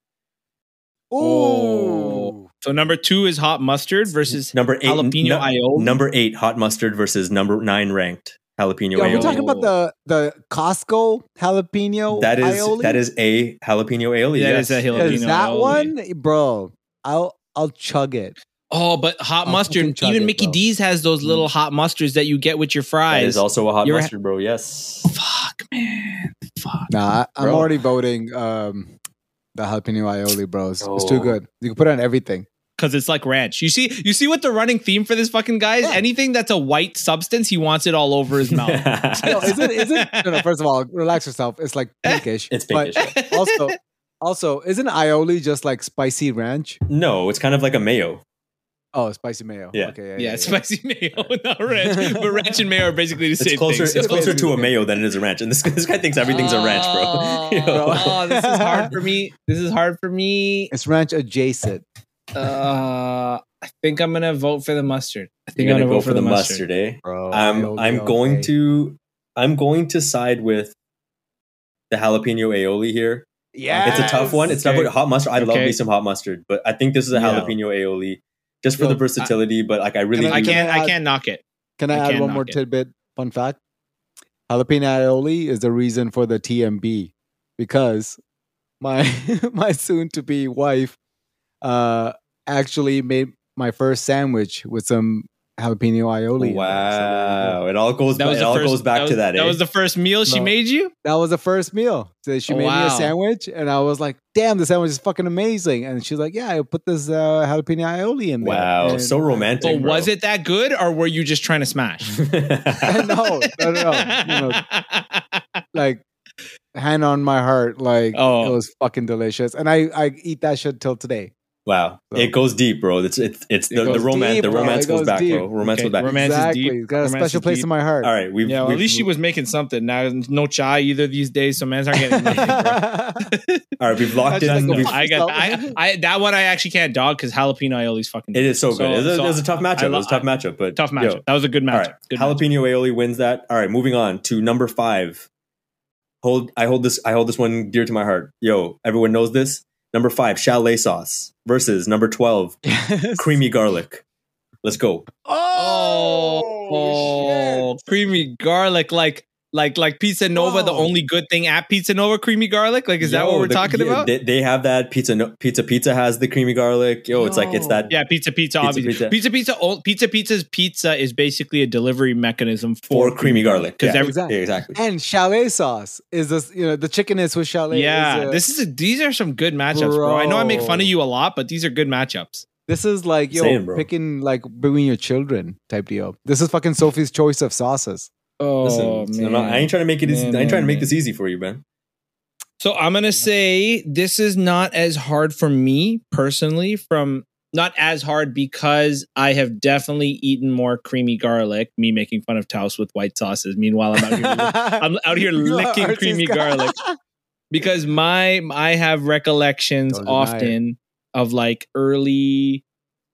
Ooh.
So number two is hot mustard versus
Number eight
jalapeno
nu-
aioli.
Number eight hot mustard versus number nine ranked jalapeno
Yo,
aioli.
we're talking about the the Costco jalapeno
that is
aioli.
that is a jalapeno aioli.
That
yes.
is a
Is
jalapeno
that
aioli.
one, bro. I'll I'll chug it.
Oh, but hot
I'll
mustard. Even
it,
Mickey
bro.
D's has those little hot mustards that you get with your fries.
is also a hot
You're-
mustard, bro. Yes.
Fuck, man. Fuck.
Nah, I, I'm already voting um the jalapeno aioli, bros. It's, it's
Oh.
too good. You can put it on everything.
Because it's like ranch. You see, you see what the running theme for this fucking guy is?
Yeah.
Anything that's a white substance, he wants it all over his mouth.
Yo, is it? Is it? No, no, first of all, relax yourself. It's like pinkish.
It's
but
pinkish.
also, also, isn't aioli just like spicy ranch?
no, it's kind of like a mayo.
Oh, spicy mayo.
Yeah.
Okay.
Yeah, spicy mayo, not ranch. But ranch and mayo are basically the
It's
same
closer.
thing.
It's closer to a mayo than it is a ranch, and this this guy thinks everything's a ranch, bro. Oh, you know?
Oh, oh, this is hard for me. This is hard for me.
It's ranch adjacent.
Uh, I think I'm gonna vote for the mustard. I think
You're
I'm
gonna
gonna
go for the mustard, eh?
Bro.
I'm
aioli
I'm
all
going
day.
to I'm going to side with the jalapeno aioli here.
Yeah.
It's a tough one. It's
Okay.
not hot mustard. I love
Okay.
me some hot mustard, but I think this is a
Yeah.
jalapeno aioli just for
Yo,
the versatility. but like I really,
Can
I
do-
can't. I can't knock it.
Can I,
I
add one more
it.
tidbit? Fun fact: jalapeno aioli is the reason for the TMB because my my soon-to-be wife uh, actually made my first sandwich with some jalapeno aioli. in there. So there you go.
Wow, it all goes.
That
Back,
was
it
the
all
first,
goes back
that was,
to that.
That
eh?
was the first meal she
No.
made you.
That was the first meal. So she made me a sandwich, and I was like, "Damn, the sandwich is fucking amazing!" And she's like, "Yeah, I put this uh, jalapeno aioli in there."
wow,
And-
so romantic.
So
bro.
was it that good, or were you just trying to smash?
no, no, no, no. You know, like hand on my heart, like
Oh.
it was fucking delicious, and I I eat that shit till today.
Wow,
So-
it goes deep, bro. It's it's it's
It
the, the
goes
romance.
deep,
the romance
It
goes,
goes
back,
deep.
bro. Romance
Okay,
goes back.
romance is deep.
it's got a
Romance
special place
deep.
in my heart.
All right, we've,
yeah, well,
we've
at least she was making something. Now, no chai either these days, so man's not getting nothing. bro.
all right. We've locked in.
like a
we've-
I got I, I that one I actually can't dog because jalapeno aioli's fucking.
it is so good. it, was,
so
it was a tough matchup.
I
it was a tough matchup, but
tough
yo,
matchup. that was a good
All
matchup.
right,
Good matchup.
jalapeno aioli wins that. All right, moving on to number five. Hold, I hold this. I hold this one dear to my heart. Yo, everyone knows this. Number five, chalet sauce versus number twelve, creamy garlic. Let's go.
Oh, oh creamy garlic, like like like Pizza Nova. The only good thing at Pizza Nova, creamy garlic. Like, is that what we're
the-
talking
yeah,
about?
They, they have that pizza. No, pizza Pizza has the creamy garlic. Yo, it's like it's that.
yeah, Pizza Pizza.
Pizza
obviously.
Pizza.
Pizza Pizza. Pizza Pizza Pizza's pizza is basically a delivery mechanism for,
For creamy garlic,
because
yeah.
every
Exactly.
Yeah, exactly.
And chalet sauce is this, you know, the chicken is with chalet.
yeah,
is,
this is a, these are some good matchups, bro. I know I make fun of you a lot, but these are good matchups.
this is like yo
Same,
picking like between your children type deal. This is fucking Sophie's choice of sauces.
Oh
Listen, I'm not- I ain't trying to make it. easy.
Man,
I ain't trying to make
man.
this easy for you, man.
So I'm gonna say this is not as hard for me personally. From not as hard because I have definitely eaten more creamy garlic. Me making fun of Taos with white sauces. Meanwhile, I'm out here. I'm out here licking creamy garlic because my I have recollections
it.
often of like early,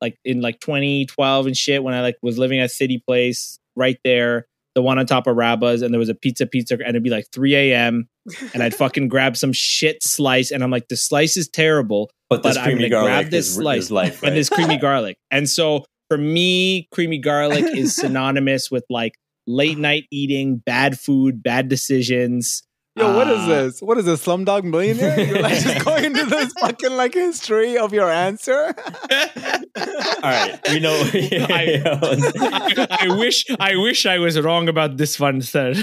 like in like 2012 and shit when I like was living at City Place right there, the one on top of Rabba's, and there was a pizza pizza, and it'd be like 3 a.m. and I'd fucking grab some shit slice, and I'm like, the slice is terrible,
But this
But I'm gonna grab this
is,
slice
is life, right?
and this creamy garlic. And so for me, creamy garlic is synonymous with like late night eating, bad food, bad decisions.
Yo, what is
Uh,
this? What is this? Slumdog Millionaire? You're like just going into this fucking like history of your answer.
All right, we know.
I, I, I wish I wish I was wrong about this one instead.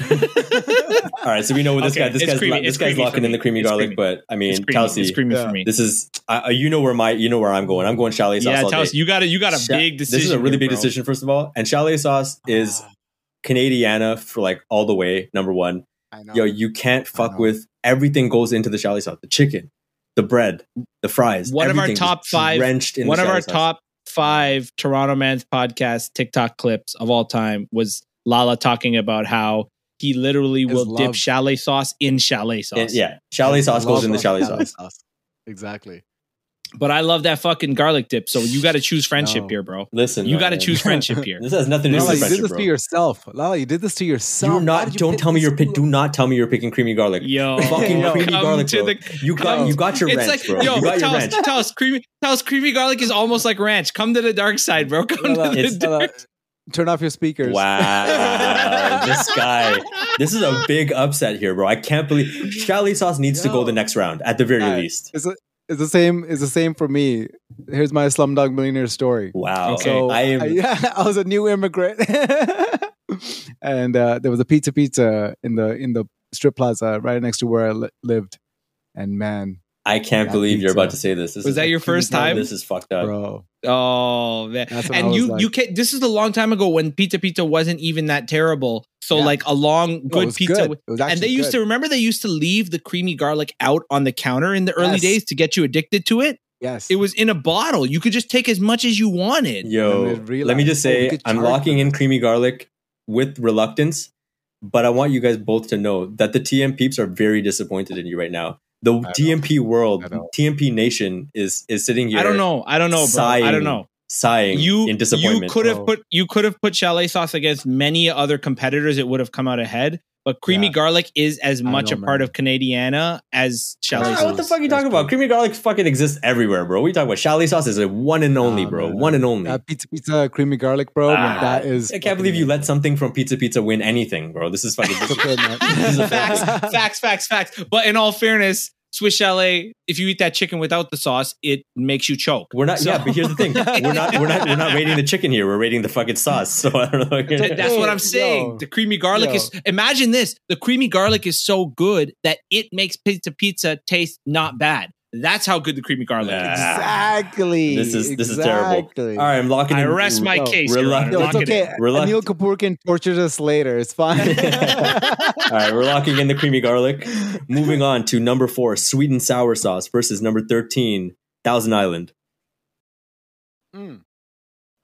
All right, so we know what this
Okay,
guy. This guy's
creamy,
this guy's locking in the creamy
It's
garlic.
creamy.
But I mean,
it's creamy.
Kelsey,
It's creamy
Yeah.
for me.
this is uh, you know where my you know where I'm going. I'm going chalet sauce.
yeah,
day.
you got a you got a big decision.
This is a really
here,
big decision, first of all. And chalet sauce is Canadiana for like all the way. Number one. Yo, you can't fuck with everything goes into the chalet sauce. The chicken, the bread, the fries.
One of our top five-
drenched in
One of our
sauce.
top five Toronto Man's podcast TikTok clips of all time was Lala talking about how he literally
His
will dip chalet sauce in chalet sauce.
And, yeah, chalet sauce goes in the
of
chalet sauce.
Exactly.
But I love that fucking garlic dip. So you got to choose friendship
No.
here, bro.
Listen,
You got to choose friendship here.
This has nothing to do
Lala,
with
you did this
bro.
to yourself. Lala, you did this to yourself.
You're not.
you
Don't tell me you're. Pick, do not tell me you're picking creamy garlic.
Yo,
Fucking creamy garlic, bro.
the-
you got. You got your
it's
ranch,
like
bro.
yo,
you got your
tell us,
ranch.
tell us, creamy, tell us, creamy garlic is almost like ranch. Come to the dark side, bro. Come
Lala,
to the
It's-
Lala,
dark.
turn off your speakers.
Wow, this guy. This is a big upset here, bro. I can't believe chalet sauce needs to go the next round at the very
Alright.
least.
It's, the same. It's the same for me. Here's my Slumdog Millionaire story.
Wow.
Okay.
So
I am.
I, yeah, I was a new immigrant, and uh, there was a pizza pizza in the in the strip plaza right next to where I li- lived. And man,
I can't
That
believe you're about to say this. this
Was
is
that your first time?
This is fucked up.
bro,
Oh man!
That's what I
and you
like.
you can This is a long time ago when Pizza Pizza wasn't even that terrible. So
Yeah.
like a long good
was
pizza.
good.
w-
It was
And they
actually
used
good.
to remember they used to leave the creamy garlic out on the counter in the early
Yes.
days to get you addicted to it.
Yes.
It was in a bottle. You could just take as much as you wanted.
Yo, let me just
realized, oh,
say, I'm locking
for
in creamy garlic with reluctance, but I want you guys both to know that the TM peeps are very disappointed in you right now. The
know.
TMP world,
I.
TMP nation is is sitting here.
I don't know. I don't know, bro. I don't know.
sighing
You
in disappointment.
you could have
bro.
put you could have put chalet sauce against many other competitors. It would have come out ahead. But creamy
Yeah.
garlic is as
I
much
know,
a part of Canadiana as chalet
Ah,
sauce.
what the fuck are you talking about? Creamy garlic fucking exists everywhere, bro. We talking about chalet sauce is a one and only,
Nah,
bro.
man.
One and only.
That pizza pizza creamy garlic, bro.
Ah,
that is.
I can't believe you let something from Pizza Pizza win anything, bro. This is fucking.
It's okay, man.
This is
facts, facts, facts, facts. But in all fairness, Swiss chalet, if you eat that chicken without the sauce, it makes you choke.
We're not.
So-
yeah, but here's the thing. We're not. We're not. We're not rating the chicken here. We're rating the fucking sauce. So I don't know.
Th- That's what I'm
Yo.
saying. The creamy garlic
Yo.
is. Imagine this: the creamy garlic is so good that it makes pizza pizza taste not bad. That's how good the creamy garlic
Nah.
is.
Exactly.
This is this is terrible. All right, I'm locking.
I
in-
rest my
Yo,
case. Your
reluctant-
Honor.
It's
Lock it in.
okay.
Reluctant-
Anil Kapoor can torture us later. It's fine.
All right, we're locking in the creamy garlic. Moving on to number four, sweet and sour sauce versus number thirteen, Thousand Island.
Mm.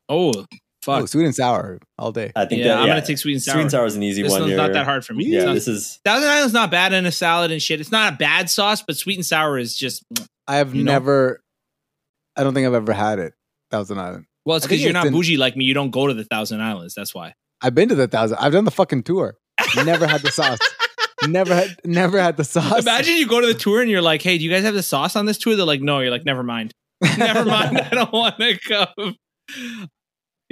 Oh
Oh,
fuck!
sweet and sour all day.
I think
yeah,
that,
I'm
yeah,
gonna take sweet and sour.
Sweet and sour is an easy
This
one.
one's
here.
not that hard for me.
Yeah,
It's not-
this is.
Thousand Island's not bad in a salad and shit. It's not a bad sauce, but sweet and sour is just
I have
You know?
never. I don't think I've ever had it. Thousand Island.
well, it's because you're
it's
not
in-
bougie like me. You don't go to the Thousand Islands. That's why.
I've been to the thousand. I've done the fucking tour. Never had the sauce. Never had. Never had the sauce.
Imagine you go to the tour and you're like, "Hey, do you guys have the sauce on this tour?" They're like, "No." You're like, "Never mind, never mind. I don't want to come."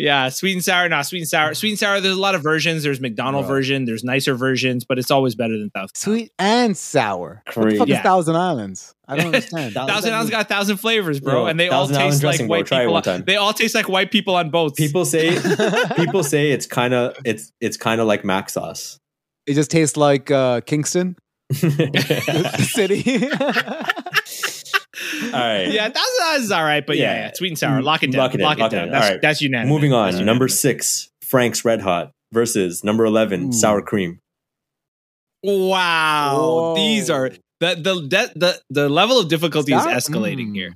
Yeah, sweet and sour, not sweet and sour. Sweet and sour. There's a lot of versions. There's McDonald
Bro.
version. There's nicer versions, but it's always better than Thousand.
Sweet and sour. What the
Crazy.
fuck
Yeah.
is Thousand Islands? I don't understand.
Thousand Islands got a thousand flavors, bro,
Yo,
and they all
Thousand Island
taste like
dressing,
white
Try
people.
one time.
They all taste like white people on boats.
People say people say it's kind of it's it's kind of like mac sauce.
it just tastes like uh, Kingston,
All
the
right.
yeah, Thousand Islands is all right, but yeah,
Yeah.
yeah, sweet and sour. Lock it down.
Lock it
Lock it
lock it
down.
in.
That's,
All right.
that's unanimous.
Moving on,
That's
number
unanimous.
six, Frank's Red Hot versus number eleven,
Ooh.
sour cream.
Wow,
Whoa.
these are the the the the, the level of difficulty
Sour-
is escalating
Mm.
here.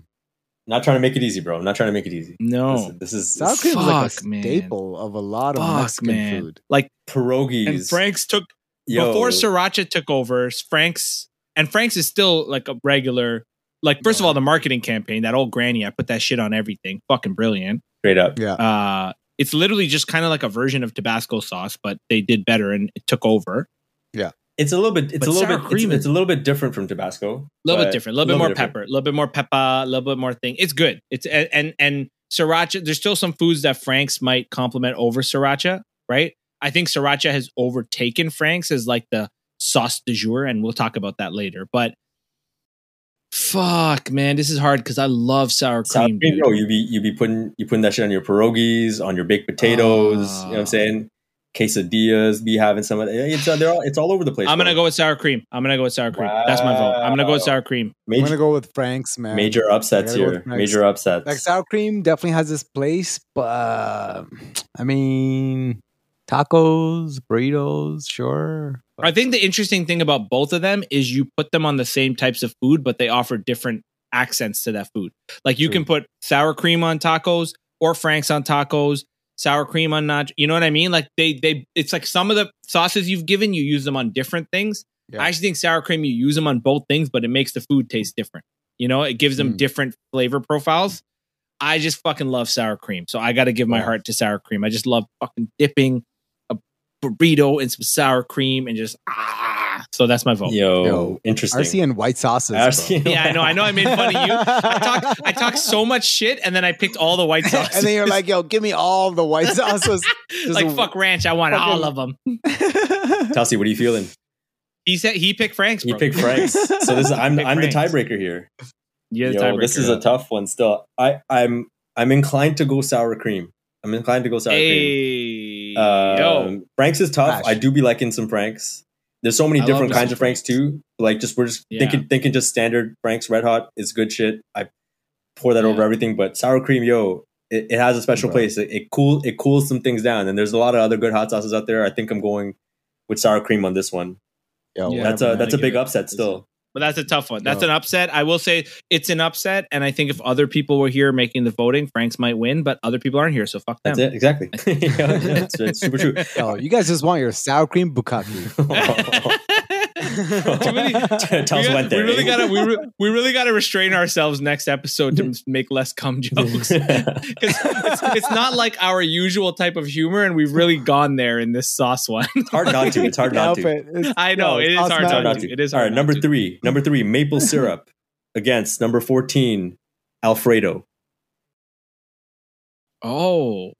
Not trying to make it easy, bro. I'm not trying to make it easy.
No,
This, this is
Sour cream is like a
Fuck, man.
staple of a lot of
fuck,
Mexican
man.
food.
Like
pierogies.
and Frank's took
Yo,
before Sriracha took over. Frank's and Frank's is still like a regular. Like first of all, the marketing campaign, that old granny, I put that shit on everything. Fucking brilliant.
straight up.
Yeah.
Uh, it's literally just kind of like a version of Tabasco sauce, but they did better and it took over. Yeah.
It's a little bit. It's
But
a little bit. It's,
cream
it's
is-
a little bit different from Tabasco.
A little bit different, a little bit more
different.
pepper, a little bit more pepper, a little bit more thing. It's good. It's and and, and sriracha. There's still some foods that Frank's might complement over sriracha, right? I think sriracha has overtaken Frank's as like the sauce de jour, and we'll talk about that later. But fuck, man, this is hard because I love sour
Sour
cream.
cream,
dude.
bro. You be you be putting you putting that shit on your pierogies, on your baked potatoes. you know what
Ah.
I'm saying? Quesadillas. Be having some of it. It's uh, they're all, it's all over the place.
I'm gonna go with sour cream. I'm gonna go with sour cream. That's my vote. I'm gonna go with sour cream.
I'm gonna go with Frank's, man.
major upsets
I gotta go
here. Major upsets.
Like sour cream definitely has this place, but uh, I mean, tacos, burritos, sure.
I think the interesting thing about both of them is you put them on the same types of food, but they offer different accents to that food. Like you
True.
can put sour cream on tacos or Frank's on tacos, sour cream on not. You know what I mean? Like they they it's like some of the sauces you've given you use them on different things.
Yeah.
I actually think sour cream you use them on both things, but it makes the food taste different. You know, it gives them
Mm.
different flavor profiles. I just fucking love sour cream, so I got to give my heart to sour cream. I just love fucking dipping burrito and some sour cream and just ah. So that's my vote.
Yo,
Yo,
interesting.
RC and white sauces.
RC
bro.
Yeah, I know. I know. I made fun of you. I talk. I talk so much shit, and then I picked all the white sauces.
and then you're like, yo, give me all the white sauces.
Like
a-
fuck ranch. I want all of them.
Telsey, what are you feeling?
He said he picked Frank's.
He picked Frank's. So this is I'm I'm the tiebreaker here.
Yeah, the
Yo, this is a tough one. Still, I I'm I'm inclined to go sour cream. I'm inclined to go sour cream.
Hey, yo,
Um, Frank's is tough.
Gosh.
I do be liking some Franks. There's so many
I
different kinds of Franks too. Like just we're just
Yeah.
thinking thinking just standard Frank's Red Hot is good shit. I pour that over everything, but sour cream, yo, it, it has a special
Bro.
place. It, it cool it cools some things down. And there's a lot of other good hot sauces out there. I think I'm going with sour cream on this one.
Yo,
Yeah,
that's
bro,
a that's a
I
big
it.
upset still.
But that's a tough one. That's
No.
an upset. I will say it's an upset, and I think if other people were here making the voting, Franks might win. But other people aren't here, so fuck them.
That's it. Exactly. Yeah, it's, it's super true.
Oh, you guys just want your sour cream bukkake.
Too many-
Tell us
we,
when
got- we really gotta we, re- we really gotta restrain ourselves next episode to make less cum jokes because it's, it's not like our usual type of humor, and we've really gone there in this sauce one.
It's hard not to. It's hard not to.
it. It's-
I know
yo,
it is hard
matters.
not to. It is
All
hard.
right,
not
number
to.
three. Number three, maple syrup against number 14, Alfredo.
Oh,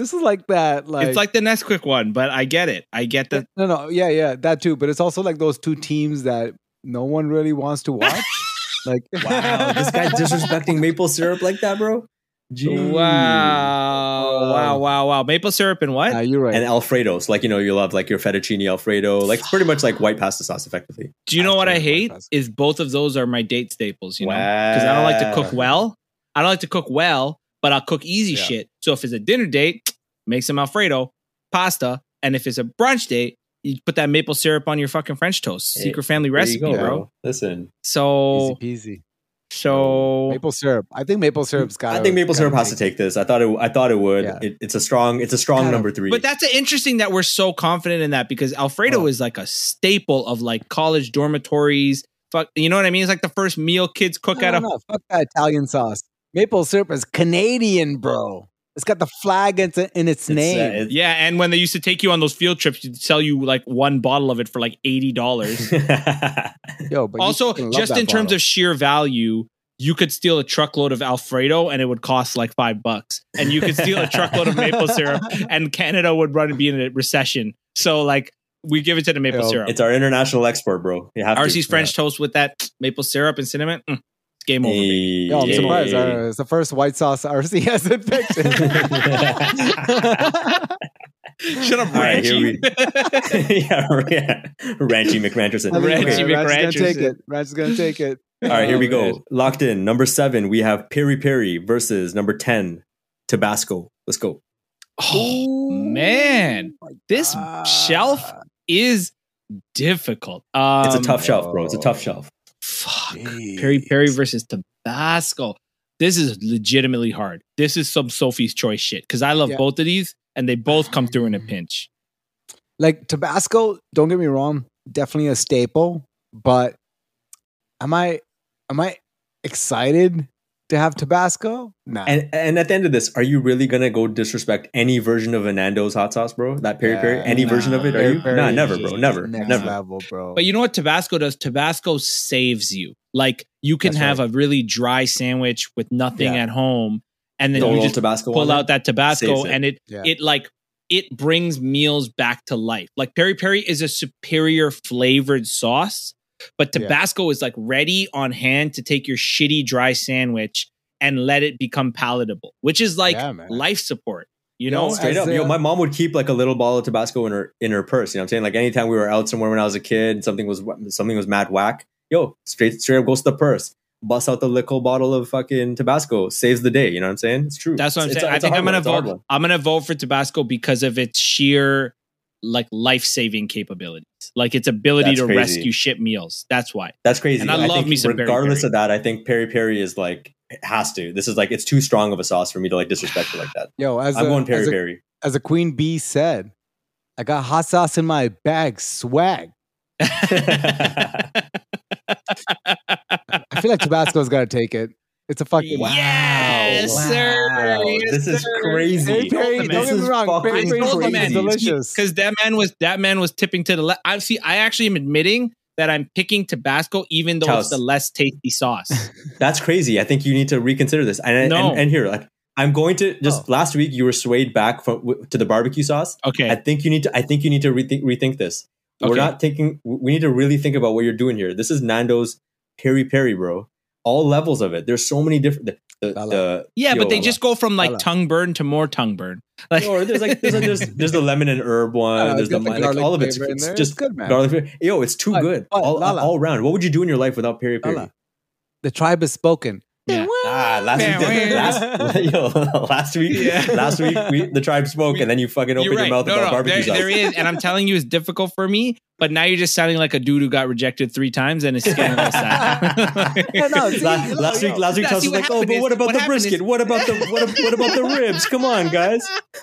This is like that. Like
it's like the Nesquik one, but I get it. I get the
no, no, yeah, yeah, that too. But it's also like those two teams that no one really wants to watch. like
Wow, this guy disrespecting maple syrup like that, bro? Jeez.
wow, uh, wow, wow, wow. Maple syrup and what?
Nah, you're right.
And Alfredos, like, you know, you love like your fettuccine Alfredo, like pretty much like white pasta sauce, effectively.
Do you know what I hate? Is both of those are my date staples. You know, because I don't like to cook well. I don't like to cook well, but I'll cook easy
Yeah.
shit. So if it's a dinner date, make some Alfredo pasta, and if it's a brunch date, you put that maple syrup on your fucking French toast.
Hey,
Secret family recipe,
go,
bro.
Listen,
So
Easy peasy.
so
Maple syrup. I think maple syrup's got.
I think maple syrup has to take this. I thought it. I thought it would.
Yeah.
It, it's a strong. It's a strong
Kind of.
number three.
But that's interesting that we're so confident in that because Alfredo
Oh.
is like a staple of like college dormitories. Fuck, you know what I mean? It's like the first meal kids cook
No,
at a
fuck that Italian sauce. Maple syrup is Canadian, bro. It's got the flag in, in its,
It's, uh,
name.
it's-
Yeah, and when they used to take you on those field trips, you'd sell you like one bottle of it for like eighty dollars.
Yo, but
also, just
that
in terms of sheer value, you could steal a truckload of Alfredo and it would cost like five bucks, and you could steal a truckload of maple syrup, and Canada would run and be in a recession. So, like, we give it to the maple
Yo,
syrup.
it's our international export, bro. You have to.
RC's French toast with that maple syrup and cinnamon. Mm, it's game over. baby.
Yo, I'm
Hey.
surprised. Uh, it's the first white sauce RC hasn't picked.
Shut up,
All right, here
Ranchy.
we- yeah, yeah, Ranchy McRancherson.
I mean,
Ranchy
Okay.
uh, Ranch is gonna take
McRancherson.
it. Ranch is gonna take it.
All right, here we
Oh,
go. Locked in. Number seven, we have Peri Peri versus number 10, Tabasco. Let's go.
Oh man, this
Ah.
shelf is difficult. Um,
It's a tough shelf, bro. It's a tough shelf.
Fuck. Peri Peri versus Tabasco. This is legitimately hard. This is some Sophie's choice shit because I love
Yeah.
both of these and they both come through in a ah. pinch.
Like Tabasco, don't get me wrong, definitely a staple. But am I am I excited to have Tabasco? Nah.
And and at the end of this, are you really gonna go disrespect any version of a Nando's hot sauce, bro? That Peri Peri,
Yeah,
any version of it? Are you?
Peri
Nah, never, bro. Never, never.
level, bro.
But you know what Tabasco does? Tabasco saves you. Like you can
That's
have a really dry sandwich with nothing
Yeah.
at home, and then
Throw a
you just
Tabasco
pull
on
out that Tabasco,
it.
and it
Yeah.
it like it brings meals back to life. Like peri peri is a superior flavored sauce, but
Yeah.
Tabasco is like ready on hand to take your shitty dry sandwich and let it become palatable, which is like
Yeah,
life support. You
Yo,
know,
Straight up,
a-
yo, my mom would keep like a little bottle of Tabasco in her in her purse. You know what I'm saying? Like anytime we were out somewhere when I was a kid, something was something was mad whack. Yo, straight straight up goes to the purse, bust out the little bottle of fucking Tabasco, saves the day. You know what I'm saying? It's true.
That's what I'm
It's-
saying.
it's
I
a
think
hard
I'm gonna
It's
vote.
one.
I'm gonna vote for Tabasco because of its sheer like life saving capabilities, like its ability
That's
to
crazy.
rescue ship meals. That's why.
That's crazy.
And I love me some
regardless
peri.
of that, I think peri peri is like has to. This is like it's too strong of a sauce for me to like disrespect it like that.
Yo, as
I'm
a,
going peri
as, a,
peri.
as a queen bee said, I got hot sauce in my bag, swag. I feel like Tabasco's got to take it. It's a fucking
Wow.
Yes, sir.
Wow.
Yes,
this is
sir.
crazy.
Peri peri,
This
don't get me
is
wrong.
fucking
Peri peri
told
is
you, man.
delicious.
because that man was that man was tipping to the left. I see. I actually am admitting that I'm picking Tabasco, even though
Chaos.
it's the less tasty sauce.
That's crazy. I think you need to reconsider this. And
No.
and, and here, like I'm going to just
Oh.
last week you were swayed back from w- to the barbecue sauce.
Okay.
I think you need to. I think you need to rethink rethink this. We're not thinking. We need to really think about what you're doing here. This is Nando's peri peri, bro. All levels of it. There's so many different. The, the, the
yeah,
yo,
but they
Lala.
just go from like
Lala.
tongue burn to more tongue burn. Like,
or there's like there's, like, there's there's the lemon and herb one.
Uh,
there's the,
the
like,
garlic
all of it's, it's just
It's good, man.
garlic. flavor. Yo, it's too
But-
good
but,
all, all around. What would you do in your life without peri peri?
The tribe has spoken.
Yeah.
Ah, last week,
Man,
last, yo, last week,
Yeah.
last week, we, the tribe spoke, and then you fucking opened
You're
your mouth
No,
about
no,
barbecue
there,
sauce.
there is, and I'm telling you, it's difficult for me. But now you're just sounding like a dude who got rejected three times, and it's getting a little sad.
Yeah, no, see,
La-
yo,
last week, last week,
Yeah, see,
was like, "Oh, but what about
what
the brisket?
is-
what about the what, what about the ribs? Come on, guys."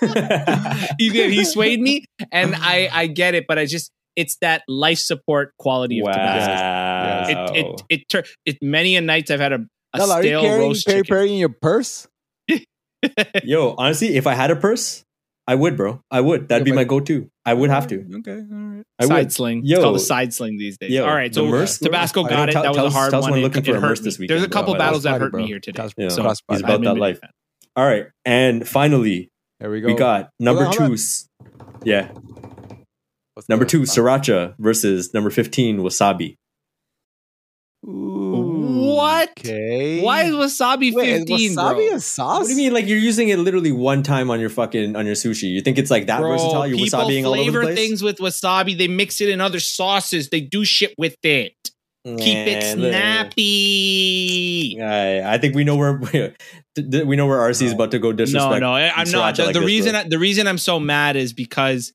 he did. He swayed me, and I I get it, but I just it's that life support quality of Tabasco.
wow.
It it it, tur- it many a nights I've had a, a
Lala, are you carrying
roast
peri
chicken.
peri in your purse?
Yo, honestly, if I had a purse, I would, bro. I would. That'd
Yeah,
be my go-to. I would have to.
Okay, all right.
I
side
would.
sling.
Yo.
it's called a side sling these days.
Yo,
All right, so uh,
Merce-
Tabasco
I
got it.
tell-
that was
tell
a
us-
hard
tell us
one.
when
It-
looking for
it
a
hurt
Merce
me.
this
There's a couple
bro.
battles that hurt
bro.
me here today.
Yeah.
So
cross
He's
Friday.
about that
I'm a
life.
fan.
All right, and finally,
There we go.
we got number
Hold on,
two.
hold on.
s- Yeah,
What's
number two, Sriracha versus number fifteen, Wasabi.
Ooh,
What?
Okay.
Why is wasabi
Wait, is
15,
wasabi
bro?
a sauce?
What do you mean? Like you're using it literally one time on your fucking on your sushi? You think it's like that
Bro,
versatile? You're
people
wasabiing all over the
flavor
place.
things with wasabi. They mix it in other sauces. They do shit with it. Keep it snappy.
I, I think we know where we know where RC is about to go disrespect.
No, no, I- I'm not. The,
like
the
this,
reason
bro.
the reason I'm so mad is because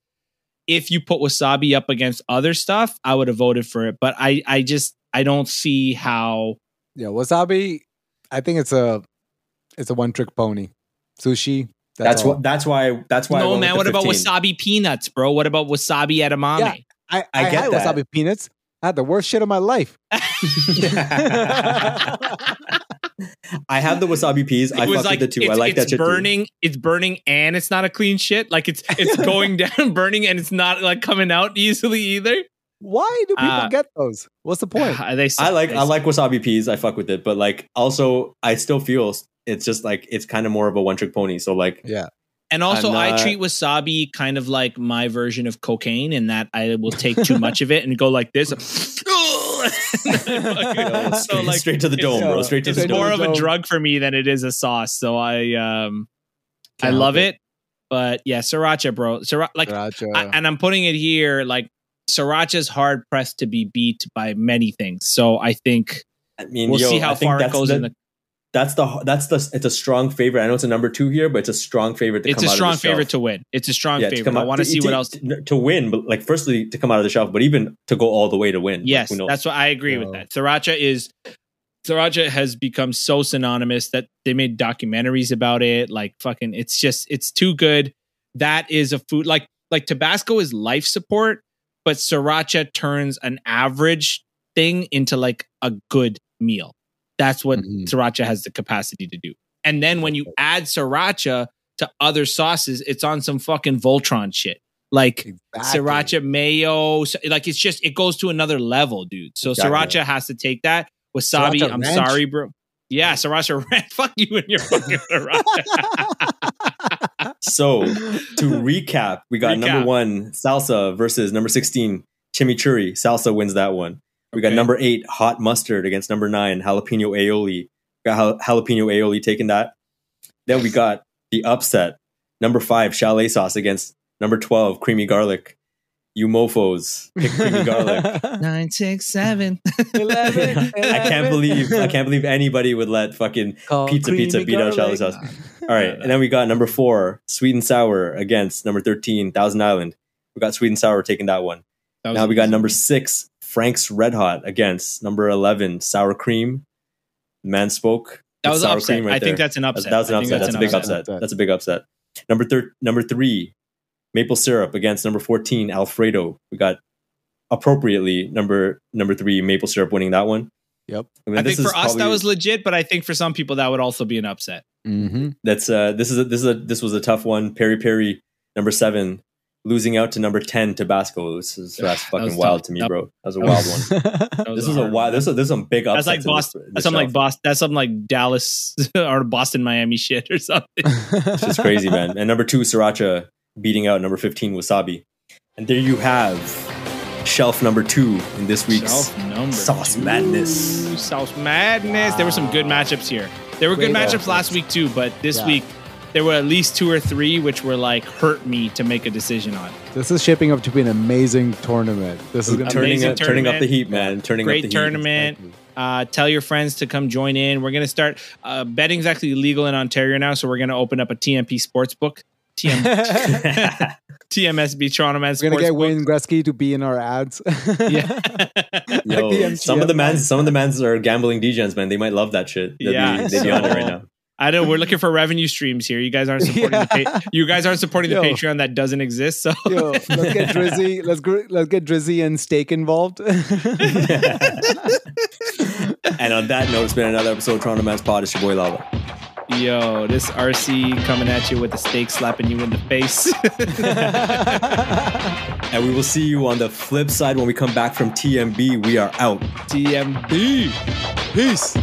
if you put wasabi up against other stuff, I would have voted for it. But I, I just, I don't see how.
Yeah, wasabi. I think it's a it's a one trick pony. Sushi.
that's
all.
what. That's why. That's why. I
no,
went
man. What
the
about wasabi peanuts, bro? What about wasabi edamame?
Yeah. I, I,
I get
had
that.
wasabi peanuts. I had the worst shit of my life.
I have the wasabi peas. I
it was
fuck
like
with the two. I like
it's
that shit
burning. It's burning, and it's not a clean shit. Like it's it's going down, burning, and it's not like coming out easily either.
Why do people
Uh,
get those? What's the point?
they
too. I like. I like wasabi peas. I fuck with it, but like also, I still feel it's just like it's kind of more of a one trick pony. So like,
yeah.
And also,
I'm
I treat wasabi kind of like my version of cocaine, in that I will take too much of it and go like this. so
straight,
like,
straight to the dome, bro. Straight to
it's
the dome.
It's more of a drug for me than it is a sauce. So I, um, I
Can't
love
help
it. But yeah, sriracha, bro. Sriracha, like,
Sriracha.
I, and I'm putting it here. Like, sriracha's hard pressed to be beat by many things. So I think
I mean,
we'll
yo,
see how
I
far it
that's
goes
the,
in the.
That's the that's the it's a strong favorite. I know it's a number two here, but it's a strong favorite. To
It's
come
a
out
strong
of the shelf.
favorite to win. It's a strong
Yeah,
favorite.
come
I want to see what else.
to, to win. But like, firstly, to come out of the shelf, but even to go all the way to win.
Yes,
who knows?
that's what I agree with that. Sriracha is Sriracha has become so synonymous that they made documentaries about it. Like fucking, it's just it's too good. That is a food like like Tabasco is life support, but Sriracha turns an average thing into like a good meal. That's what
Mhm.
Sriracha has the capacity to do. And then when you add Sriracha to other sauces, it's on some fucking Voltron shit. Like
Exactly.
sriracha mayo like it's just it goes to another level dude so
Exactly.
sriracha has to take that wasabi
Sriracha
i'm
ranch.
sorry bro yeah sriracha ranch fuck you and your fucking sriracha
So to recap, we got
Recap.
number one salsa versus number sixteen chimichurri. Salsa wins that one. We got
Okay.
number eight hot mustard against number nine jalapeno aioli. We got jalapeno aioli taking that. Then we got the upset. Number five chalet sauce against number twelve creamy garlic. You mofos pick creamy garlic.
nine six seven
Eleven,
I can't believe I can't believe anybody would let fucking
Called
pizza pizza
creamy
beat out chalet
garlic.
sauce. All right, and then we got number four, sweet and sour against number thirteen, Thousand Island. We got sweet and sour taking that one. now we got number six, Frank's Red Hot against number eleven, sour cream. Man spoke.
that was
sour
upset
cream right
i think that's an upset
That's, that was an
I think
upset. That's, a big upset.
upset.
That's a big upset. Number thir- number three, maple syrup against number fourteen, Alfredo. We got appropriately number number three, maple syrup winning that one.
Yep.
I, mean,
i
this
think
is
for us that was legit but i think for some people that would also be an upset
Mm-hmm.
That's uh this is a, this is a this was a tough one. Peri Peri number seven losing out to number ten Tabasco. This is that's fucking
was
wild
tough.
to me, bro. That was a
that
wild
was-
one. This is a wild. This is this is some big
that's like boston
this-
that's
this
something like boston that's something like dallas or boston miami shit or something
It's just crazy, man. And number two, Sriracha beating out number fifteen, Wasabi. And there you have shelf number two in this week's
Shelf number
Sauce
two.
Madness.
Sauce madness. There were some good matchups here. There were good
Great
matchups
matchups.
last week too, but this
Yeah.
week there were at least two or three which were like hurt me to make a decision on.
This is shaping up to be an amazing tournament. This is
turning
Amazing
up, turning up the heat, man. Turning up
Great
the heat.
tournament. Uh, tell your friends to come join in. We're gonna start. Uh, betting's actually legal in Ontario now, so we're gonna open up a TMP sportsbook. TM, TMSB Toronto Man
We're gonna get
Sportsbook.
Wayne Gretzky to be in our ads.
Yeah.
Yo,
the
some of the
MTM.
mans, some of the mans are gambling DJs, man. They might love that shit. They'd
Yeah,
be, they'd be on it right now.
I know we're looking for revenue streams here. You guys aren't supporting the pa- you guys aren't supporting the Patreon that doesn't exist. So
Yo, let's get Drizzy. Let's gr- let's get Drizzy and Steak involved.
And on that note, it's been another episode of Toronto Man's Pod. It's your boy Lava.
Yo, this RC coming at you with a steak slapping you in the face.
And we will see you on the flip side when we come back from TMB. We are out.
TMB.
Peace.